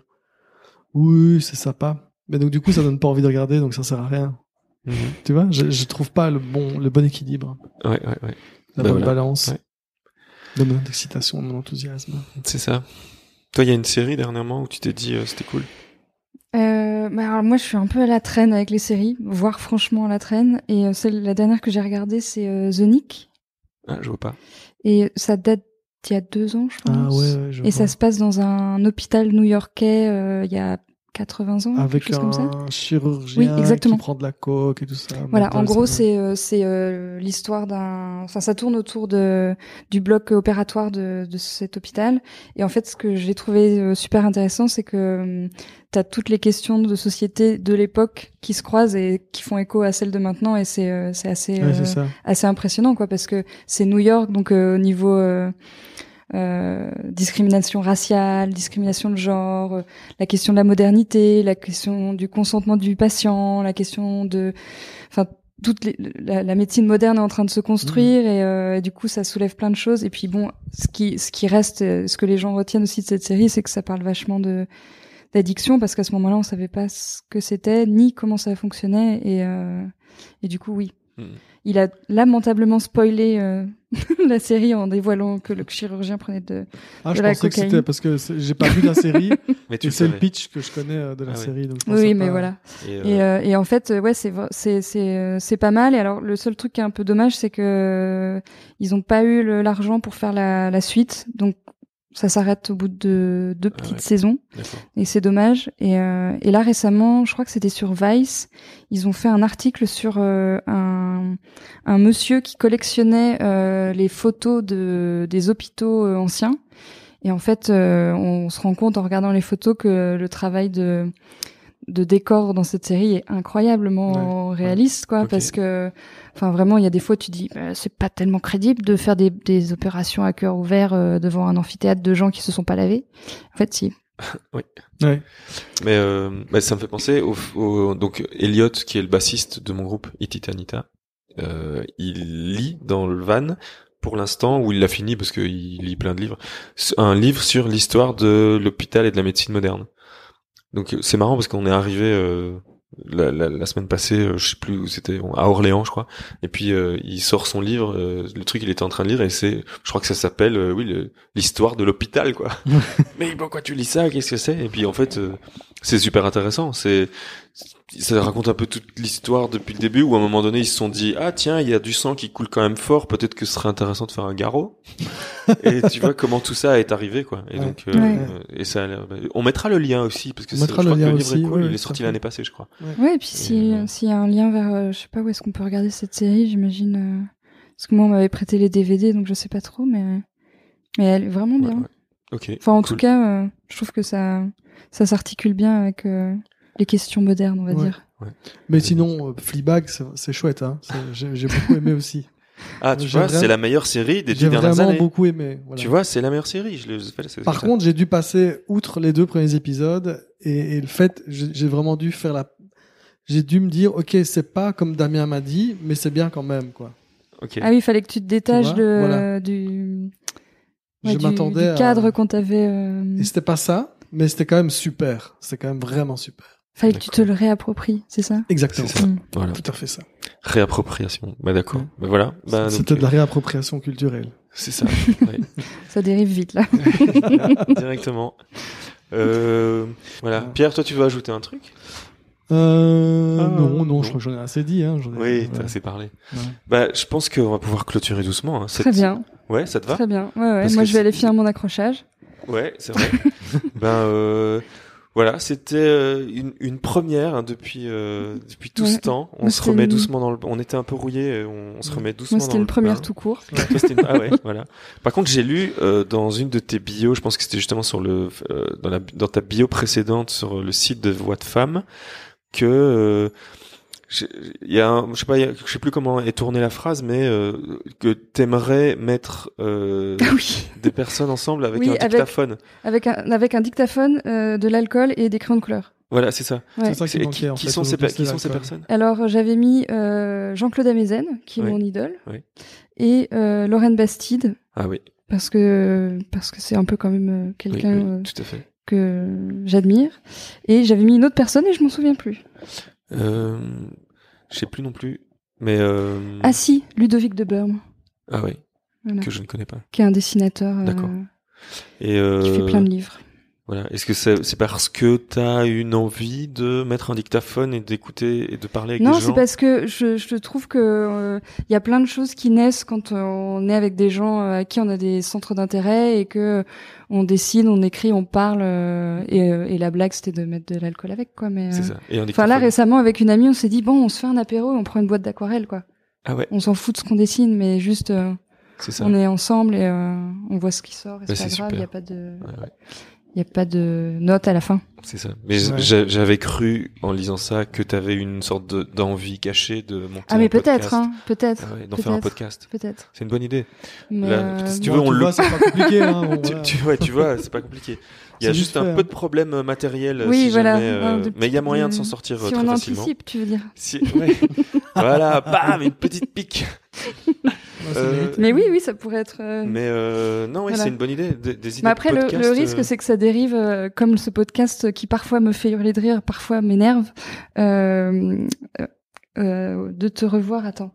oui c'est sympa. Mais donc du coup ça donne pas envie de regarder, donc ça sert à rien. Mhm. Tu vois, je, je trouve pas le bon le bon équilibre, Ouais, ouais, ouais. la Ben bonne voilà. balance Ouais. de mon excitation, de mon enthousiasme. C'est ça. Toi, il y a une série dernièrement où tu t'es dit euh, c'était cool. Euh, bah alors moi, je suis un peu à la traîne avec les séries, voire franchement à la traîne. Et euh, celle, la dernière que j'ai regardée, c'est euh, The Nick. Ah, je vois pas. Et ça date d'il y a deux ans, je pense. Ah ouais, ouais je Et ça se passe dans un hôpital new-yorkais euh, il y a 80 ans, avec quelque chose comme ça? un chirurgien Oui, exactement. qui prend de la coke et tout ça. Voilà, en gros, c'est euh, c'est euh, l'histoire d'un. Enfin, ça tourne autour de du bloc opératoire de, de cet hôpital. Et en fait, ce que j'ai trouvé euh, super intéressant, c'est que tu as toutes les questions de société de l'époque qui se croisent et qui font écho à celles de maintenant. Et c'est euh, c'est assez Ouais, euh, assez impressionnant, quoi, parce que c'est New York, donc euh, au niveau euh, discrimination raciale, discrimination de genre, euh, la question de la modernité, la question du consentement du patient, la question de, enfin, toute les- la, la médecine moderne est en train de se construire et, euh, et du coup ça soulève plein de choses. Et puis bon, ce qui ce qui reste, euh, ce que les gens retiennent aussi de cette série, c'est que ça parle vachement de d'addiction parce qu'à ce moment-là on savait pas ce que c'était ni comment ça fonctionnait et euh, et du coup oui. Hmm. Il a lamentablement spoilé euh, la série en dévoilant que le chirurgien prenait de. Ah, je de la pensais que c'était parce que j'ai pas vu la série. Mais tu c'est le pitch que je connais euh, de la Ah série. Donc Oui, mais pas- voilà. Et, euh, Et, euh, et en fait, ouais, c'est c'est c'est euh, c'est pas mal. Et alors, le seul truc qui est un peu dommage, c'est que euh, ils ont pas eu l'argent pour faire la, la suite, donc ça s'arrête au bout de deux petites ouais. saisons. Et c'est dommage. Et, euh, et là récemment, je crois que c'était sur Vice, ils ont fait un article sur euh, un, un monsieur qui collectionnait euh, les photos de, des hôpitaux anciens. Et en fait, on se rend compte en regardant les photos que le travail de de décor dans cette série est incroyablement réaliste quoi parce que enfin vraiment il y a des fois tu dis bah, c'est pas tellement crédible de faire des, des opérations à cœur ouvert euh, devant un amphithéâtre de gens qui se sont pas lavés en fait si Ouais. Mais euh, bah, ça me fait penser au, au- donc Elliot qui est le bassiste de mon groupe Ititanita. Euh, il lit dans le van pour l'instant où il l'a fini parce qu'il lit plein de livres un livre sur l'histoire de l'hôpital et de la médecine moderne. Donc euh, c'est marrant parce qu'on est arrivé euh, la, la, la semaine passée, euh, je sais plus où c'était, à Orléans je crois. Et puis euh, il sort son livre, euh, le truc il était en train de lire et c'est, je crois que ça s'appelle, euh, oui, l'histoire de l'hôpital quoi. Mais pourquoi tu lis ça? Qu'est-ce que c'est? Et puis en fait, euh, c'est super intéressant. C'est ça raconte un peu toute l'histoire depuis le début où à un moment donné ils se sont dit ah tiens il y a du sang qui coule quand même fort peut-être que ce serait intéressant de faire un garrot et tu vois comment tout ça est arrivé quoi et Ouais. donc euh, Ouais. euh, et ça a l'air- on mettra le lien aussi parce que On mettra je le crois que lien le livre aussi, est cool ouais, il est sorti l'année passée je crois Ouais, et puis si euh, s'il y a un lien vers, euh, je sais pas où est-ce qu'on peut regarder cette série, j'imagine. euh, parce que moi, on m'avait prêté les DVD, donc je sais pas trop, mais mais elle est vraiment Ouais, bien. ouais. ok Enfin, en cool. tout cas, euh, je trouve que ça ça s'articule bien avec euh, les questions modernes, on va Ouais. dire. Mais sinon, euh, Fleabag, c'est chouette. Hein. J'ai j'ai beaucoup aimé aussi. ah tu j'ai vois vraiment- c'est la meilleure série des J'ai dix dernières vraiment années beaucoup aimé. voilà. tu vois c'est la meilleure série je le Par contre, j'ai dû passer outre les deux premiers épisodes et, et le fait, j'ai j'ai vraiment dû faire la. J'ai dû me dire, ok, c'est pas comme Damien m'a dit, mais c'est bien quand même, quoi. Ah oui, il fallait que tu te détaches de voilà. du ouais, je du, m'attendais du à- cadre qu'on t'avait. euh, Et c'était pas ça, mais c'était quand même super. C'était quand même vraiment super. Fallait que tu te le réappropries, c'est ça? Exactement. C'est ça. Mm. voilà Tout à fait ça. réappropriation bah d'accord Ouais. bah voilà bah, donc, C'était de euh, la réappropriation culturelle. c'est ça ouais. Ça dérive vite là. directement. Euh, voilà. Pierre, toi, tu veux ajouter un truc? Euh, Ah, non, non, non. je crois que j'en ai assez dit. Hein, j'en ai- Oui, ouais. t'as assez parlé. Ouais. Bah, je pense qu'on va pouvoir clôturer doucement. hein, cette- Très bien, Ouais, ça te va? Très bien. Ouais, ouais. Parce Moi, je vais aller finir mon accrochage. Ouais, c'est vrai. ben, euh, Voilà, c'était euh, une, une première hein, depuis euh, depuis tout Ouais. ce temps. On Moi, se remet une- doucement dans le. On était un peu rouillé, on, on se remet doucement Moi, c'était le une première bain. tout court. Une- Ah ouais, voilà. Par contre, j'ai lu euh, dans une de tes bios, je pense que c'était justement sur le euh, dans la dans ta bio précédente sur le site de Voix de Femme que euh, il y a un, je sais pas, il y a- je sais plus comment est tournée la phrase, mais euh, que t'aimerais mettre euh, oui. des personnes ensemble avec Oui, un dictaphone. Avec un, avec un dictaphone, euh, de l'alcool et des crayons de couleur. Voilà, c'est ça. Ouais. Ça qui C'est- manquait, en qui fait, sont ces, qui sont ces personnes? Alors, euh, j'avais mis euh, Jean-Claude Amezen, qui est Oui. mon idole, Oui. et euh, Lorraine Bastide, Ah oui, parce que parce que c'est un peu quand même oui, quelqu'un oui, tout à fait. que j'admire. Et j'avais mis une autre personne et je m'en souviens plus. Euh, je sais plus non plus, mais euh, Ah si, Ludovic de Burme, ah oui, voilà, que je ne connais pas. qui est un dessinateur euh, D'accord. Et euh, qui fait plein de livres. Voilà. Est-ce que c'est c'est parce que t'as une envie de mettre un dictaphone et d'écouter et de parler avec Non, des c'est gens parce que je, je trouve que euh, il y a plein de choses qui naissent quand euh, on est avec des gens euh, à qui on a des centres d'intérêt et que on dessine, on écrit, on parle euh, et, euh, et la blague c'était de mettre de l'alcool avec quoi. Mais C'est euh, ça. Et enfin là récemment avec une amie, on s'est dit bon, on se fait un apéro et on prend une boîte d'aquarelle quoi. Ah ouais, On s'en fout de ce qu'on dessine, mais juste euh, c'est ça. on est ensemble et euh, on voit ce qui sort. Et Bah, c'est pas c'est grave, il super. y a pas de, Ouais, ouais, il y a pas de note à la fin. c'est ça. Mais Ouais. j'avais cru en lisant ça que t'avais une sorte de- d'envie cachée de monter Ah mais peut-être, hein, peut-être, Ah ouais, d'en faire un podcast. peut-être. C'est une bonne idée. Mais Là, euh, si tu Bon, veux, on tu le- vois, c'est pas compliqué. Hein, bon, Tu, voilà. tu, ouais, tu vois, c'est pas compliqué. Il y a juste un fait, peu de problèmes euh, matériels. Oui, si voilà. jamais, euh, un de mais il y a moyen de s'en sortir euh, Si très on facilement. anticipe, tu veux dire. Si, ouais. voilà, bam, une petite pique. Euh. Mais oui, oui, ça pourrait être. euh, Mais euh, non, oui, Voilà. c'est une bonne idée. Des, des idées Mais après, de le, podcast, le risque, euh, c'est que ça dérive, euh, comme ce podcast qui parfois me fait hurler de rire, parfois m'énerve, euh, euh, euh, de te revoir. Attends,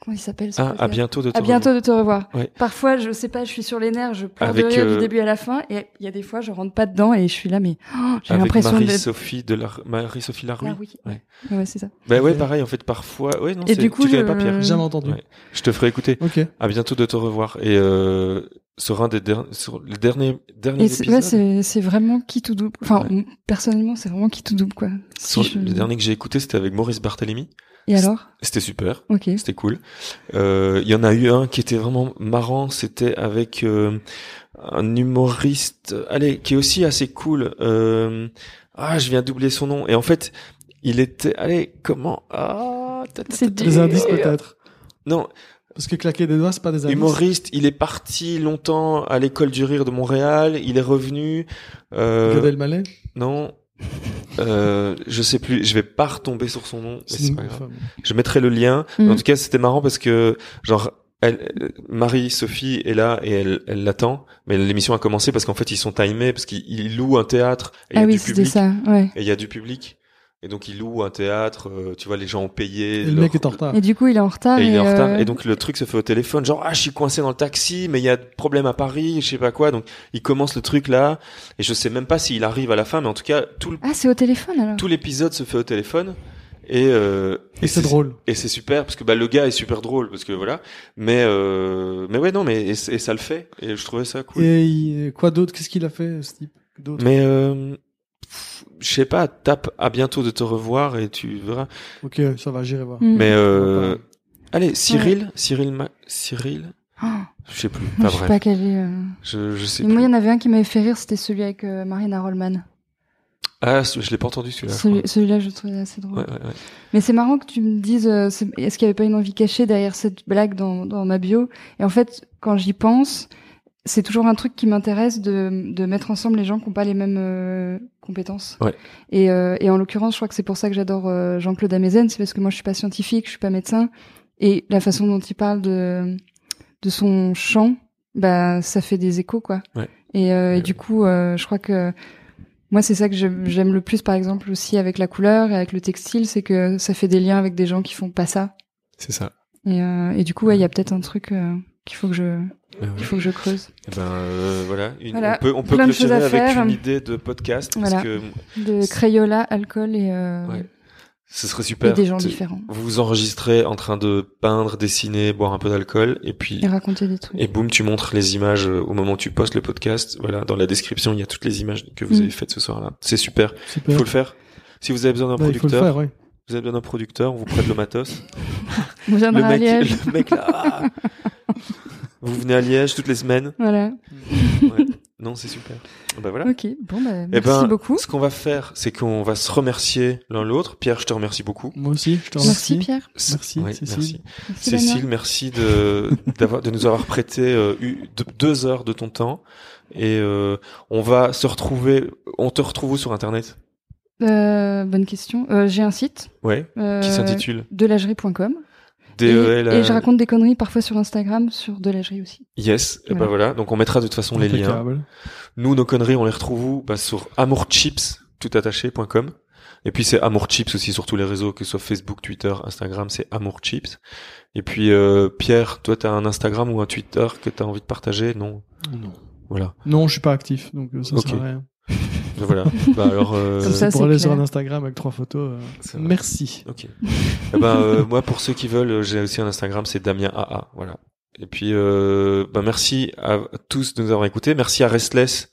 comment il s'appelle ce Ah, à bientôt de te À bientôt de te revoir. Ouais. Parfois, je sais pas, je suis sur les nerfs, je pleure Avec, de rire euh, du début à la fin, et il y a des fois, je rentre pas dedans et je suis là, mais oh, j'ai l'impression de. Marie-Sophie de la... Marie-Sophie Larouille. Ah oui. Ouais. Ouais, c'est ça. Bah ouais, pareil, en fait, parfois. Ouais, non, Et c'est- du coup, tu je- pas Pierre. Jamais entendu. Ouais. Je te ferai écouter. Ok. À bientôt de te revoir. Et euh, sur un des der- sur les derniers derniers épisodes. c'est c'est vraiment qui tout double. Enfin, Ouais. personnellement, c'est vraiment qui tout double, quoi. sur Si je- le dernier que j'ai écouté, c'était avec Maurice Barthélémy. Et alors? C'était super. Ok. C'était cool. Euh, Il y en a eu un qui était vraiment marrant. C'était avec euh, un humoriste, allez, qui est aussi assez cool. Euh, ah, je viens d'oublier son nom. Et en fait, il était, allez, comment? Ah, C'est. Des indices peut-être? Non, Parce que claquer des doigts, c'est pas des indices. humoriste. Il est parti longtemps à l'école du rire de Montréal. Il est revenu. Euh, Gad Elmaleh? non. Euh, je sais plus, je vais pas retomber sur son nom, mais C'est pas grave. Je mettrai le lien. Mhm. En tout cas, c'était marrant parce que, genre, elle, euh, Marie-Sophie est là et elle, elle l'attend, mais l'émission a commencé parce qu'en fait, ils sont timés parce qu'ils ils louent un théâtre et il y Ah a oui, du c'était ça, ouais. Et il y a du public. Et donc, ils louent un théâtre, euh, tu vois, les gens ont payé. Et le leur- mec est en retard. Et du coup, il est en retard. et il est en euh, retard. Et donc, le truc se fait au téléphone, genre, ah, je suis coincé dans le taxi, mais il y a problème à Paris, je sais pas quoi. Donc, il commence le truc là, et je sais même pas s'il arrive à la fin, mais en tout cas, tout le Ah, c'est au téléphone alors. tout l'épisode se fait au téléphone et euh, Et c'est drôle. et c'est super parce que bah le gars est super drôle parce que voilà mais euh, mais ouais non mais et, et ça le fait et je trouvais ça cool Et il- quoi d'autre? Qu'est-ce qu'il a fait, ce type D'autre? Mais euh, je sais pas tape à bientôt de te revoir et tu verras Ok, ça va, j'irai voir. Mm. mais euh, Pourquoi allez Cyril Cyril Ma- Cyril Oh, je sais plus moi, pas je sais pas quel est. euh. je je sais Et moi, il plus y en avait un qui m'avait fait rire, c'était celui avec euh, Marina Rollman. ah je l'ai pas entendu celui-là Celui-. Celui-là, je trouvais assez drôle. ouais ouais ouais Mais c'est marrant que tu me dises, euh, est-ce qu'il n'y avait pas une envie cachée derrière cette blague dans, dans ma bio? Et en fait, quand j'y pense, c'est toujours un truc qui m'intéresse de, de mettre ensemble les gens qui n'ont pas les mêmes euh, compétences. Ouais. Et, euh, et en l'occurrence, je crois que c'est pour ça que j'adore euh, Jean-Claude Amezen, c'est parce que moi, je suis pas scientifique, je suis pas médecin, et la façon dont il parle de de son chant, bah, ça fait des échos, quoi. Ouais. Et, euh, et du coup, euh, je crois que moi, c'est ça que j'aime le plus, par exemple, aussi avec la couleur et avec le textile, c'est que ça fait des liens avec des gens qui font pas ça. c'est ça Et, euh, et du coup, ouais, il y a peut-être un truc euh, qu'il faut que je, ouais. qu'il faut que je creuse. Eh ben euh, voilà, une- Voilà, on peut on peut plein de choses clôturer à avec faire. une idée de podcast Voilà. parce que De Crayola, alcool et euh, Ouais. Ce serait super. Et des gens différents. Vous vous enregistrez en train de peindre, dessiner, boire un peu d'alcool, et puis Et raconter des trucs. et boum, tu montres les images euh, au moment où tu postes le podcast. Voilà, dans la description, il y a toutes les images que vous Mm. avez faites ce soir-là. C'est super. Il Super. faut le faire. Si vous avez besoin d'un Ouais, il faut le producteur, faire, ouais. Vous avez besoin d'un producteur, on vous prête le matos. On viendra le à mec, Liège. le mec là. ah vous venez à Liège toutes les semaines. Voilà. Ouais. Non, c'est super. Bah voilà. Ok. Bon, bah, Eh merci ben, beaucoup. Ce qu'on va faire, c'est qu'on va se remercier l'un l'autre. Pierre, je te remercie beaucoup. Moi aussi, je te Merci, remercie. Pierre. Merci, Ouais, Cécile. merci. Merci. Cécile, merci de d'avoir de nous avoir prêté euh, eu- de- deux heures de ton temps et euh, on va se retrouver. On te retrouve où sur internet? Euh, bonne question. Euh, J'ai un site. Ouais. Euh, Qui s'intitule delagerie.com. Et, E L. et je raconte des conneries parfois sur Instagram sur Delagerie aussi. Yes. Et Voilà. ben voilà. Donc on mettra de toute façon les liens. Nous, nos conneries, on les retrouve où? Bah, sur amourchips toutattaché.com. Et puis c'est amourchips aussi sur tous les réseaux, que ce soit Facebook, Twitter, Instagram, c'est amourchips. Et puis euh, Pierre, toi, t'as un Instagram ou un Twitter que t'as envie de partager? Non. Non. Voilà. Non, je suis pas actif, donc euh, ça Ok. sert à rien. Voilà. bah alors. euh, Comme ça, pour aller sur clair. un Instagram avec trois photos, euh, merci. Ok. Eh ben euh, moi pour ceux qui veulent, j'ai aussi un Instagram, c'est Damien AA, voilà. Et puis euh, ben merci à tous de nous avoir écoutés, merci à Restless,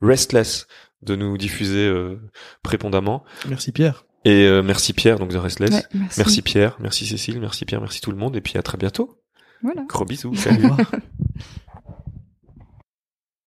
Restless de nous diffuser euh, prépondamment Merci Pierre. et euh, merci Pierre donc de Restless. Ouais, merci. Merci Pierre, merci Cécile, merci Pierre, merci tout le monde et puis à très bientôt. Voilà. Gros bisous. Salut.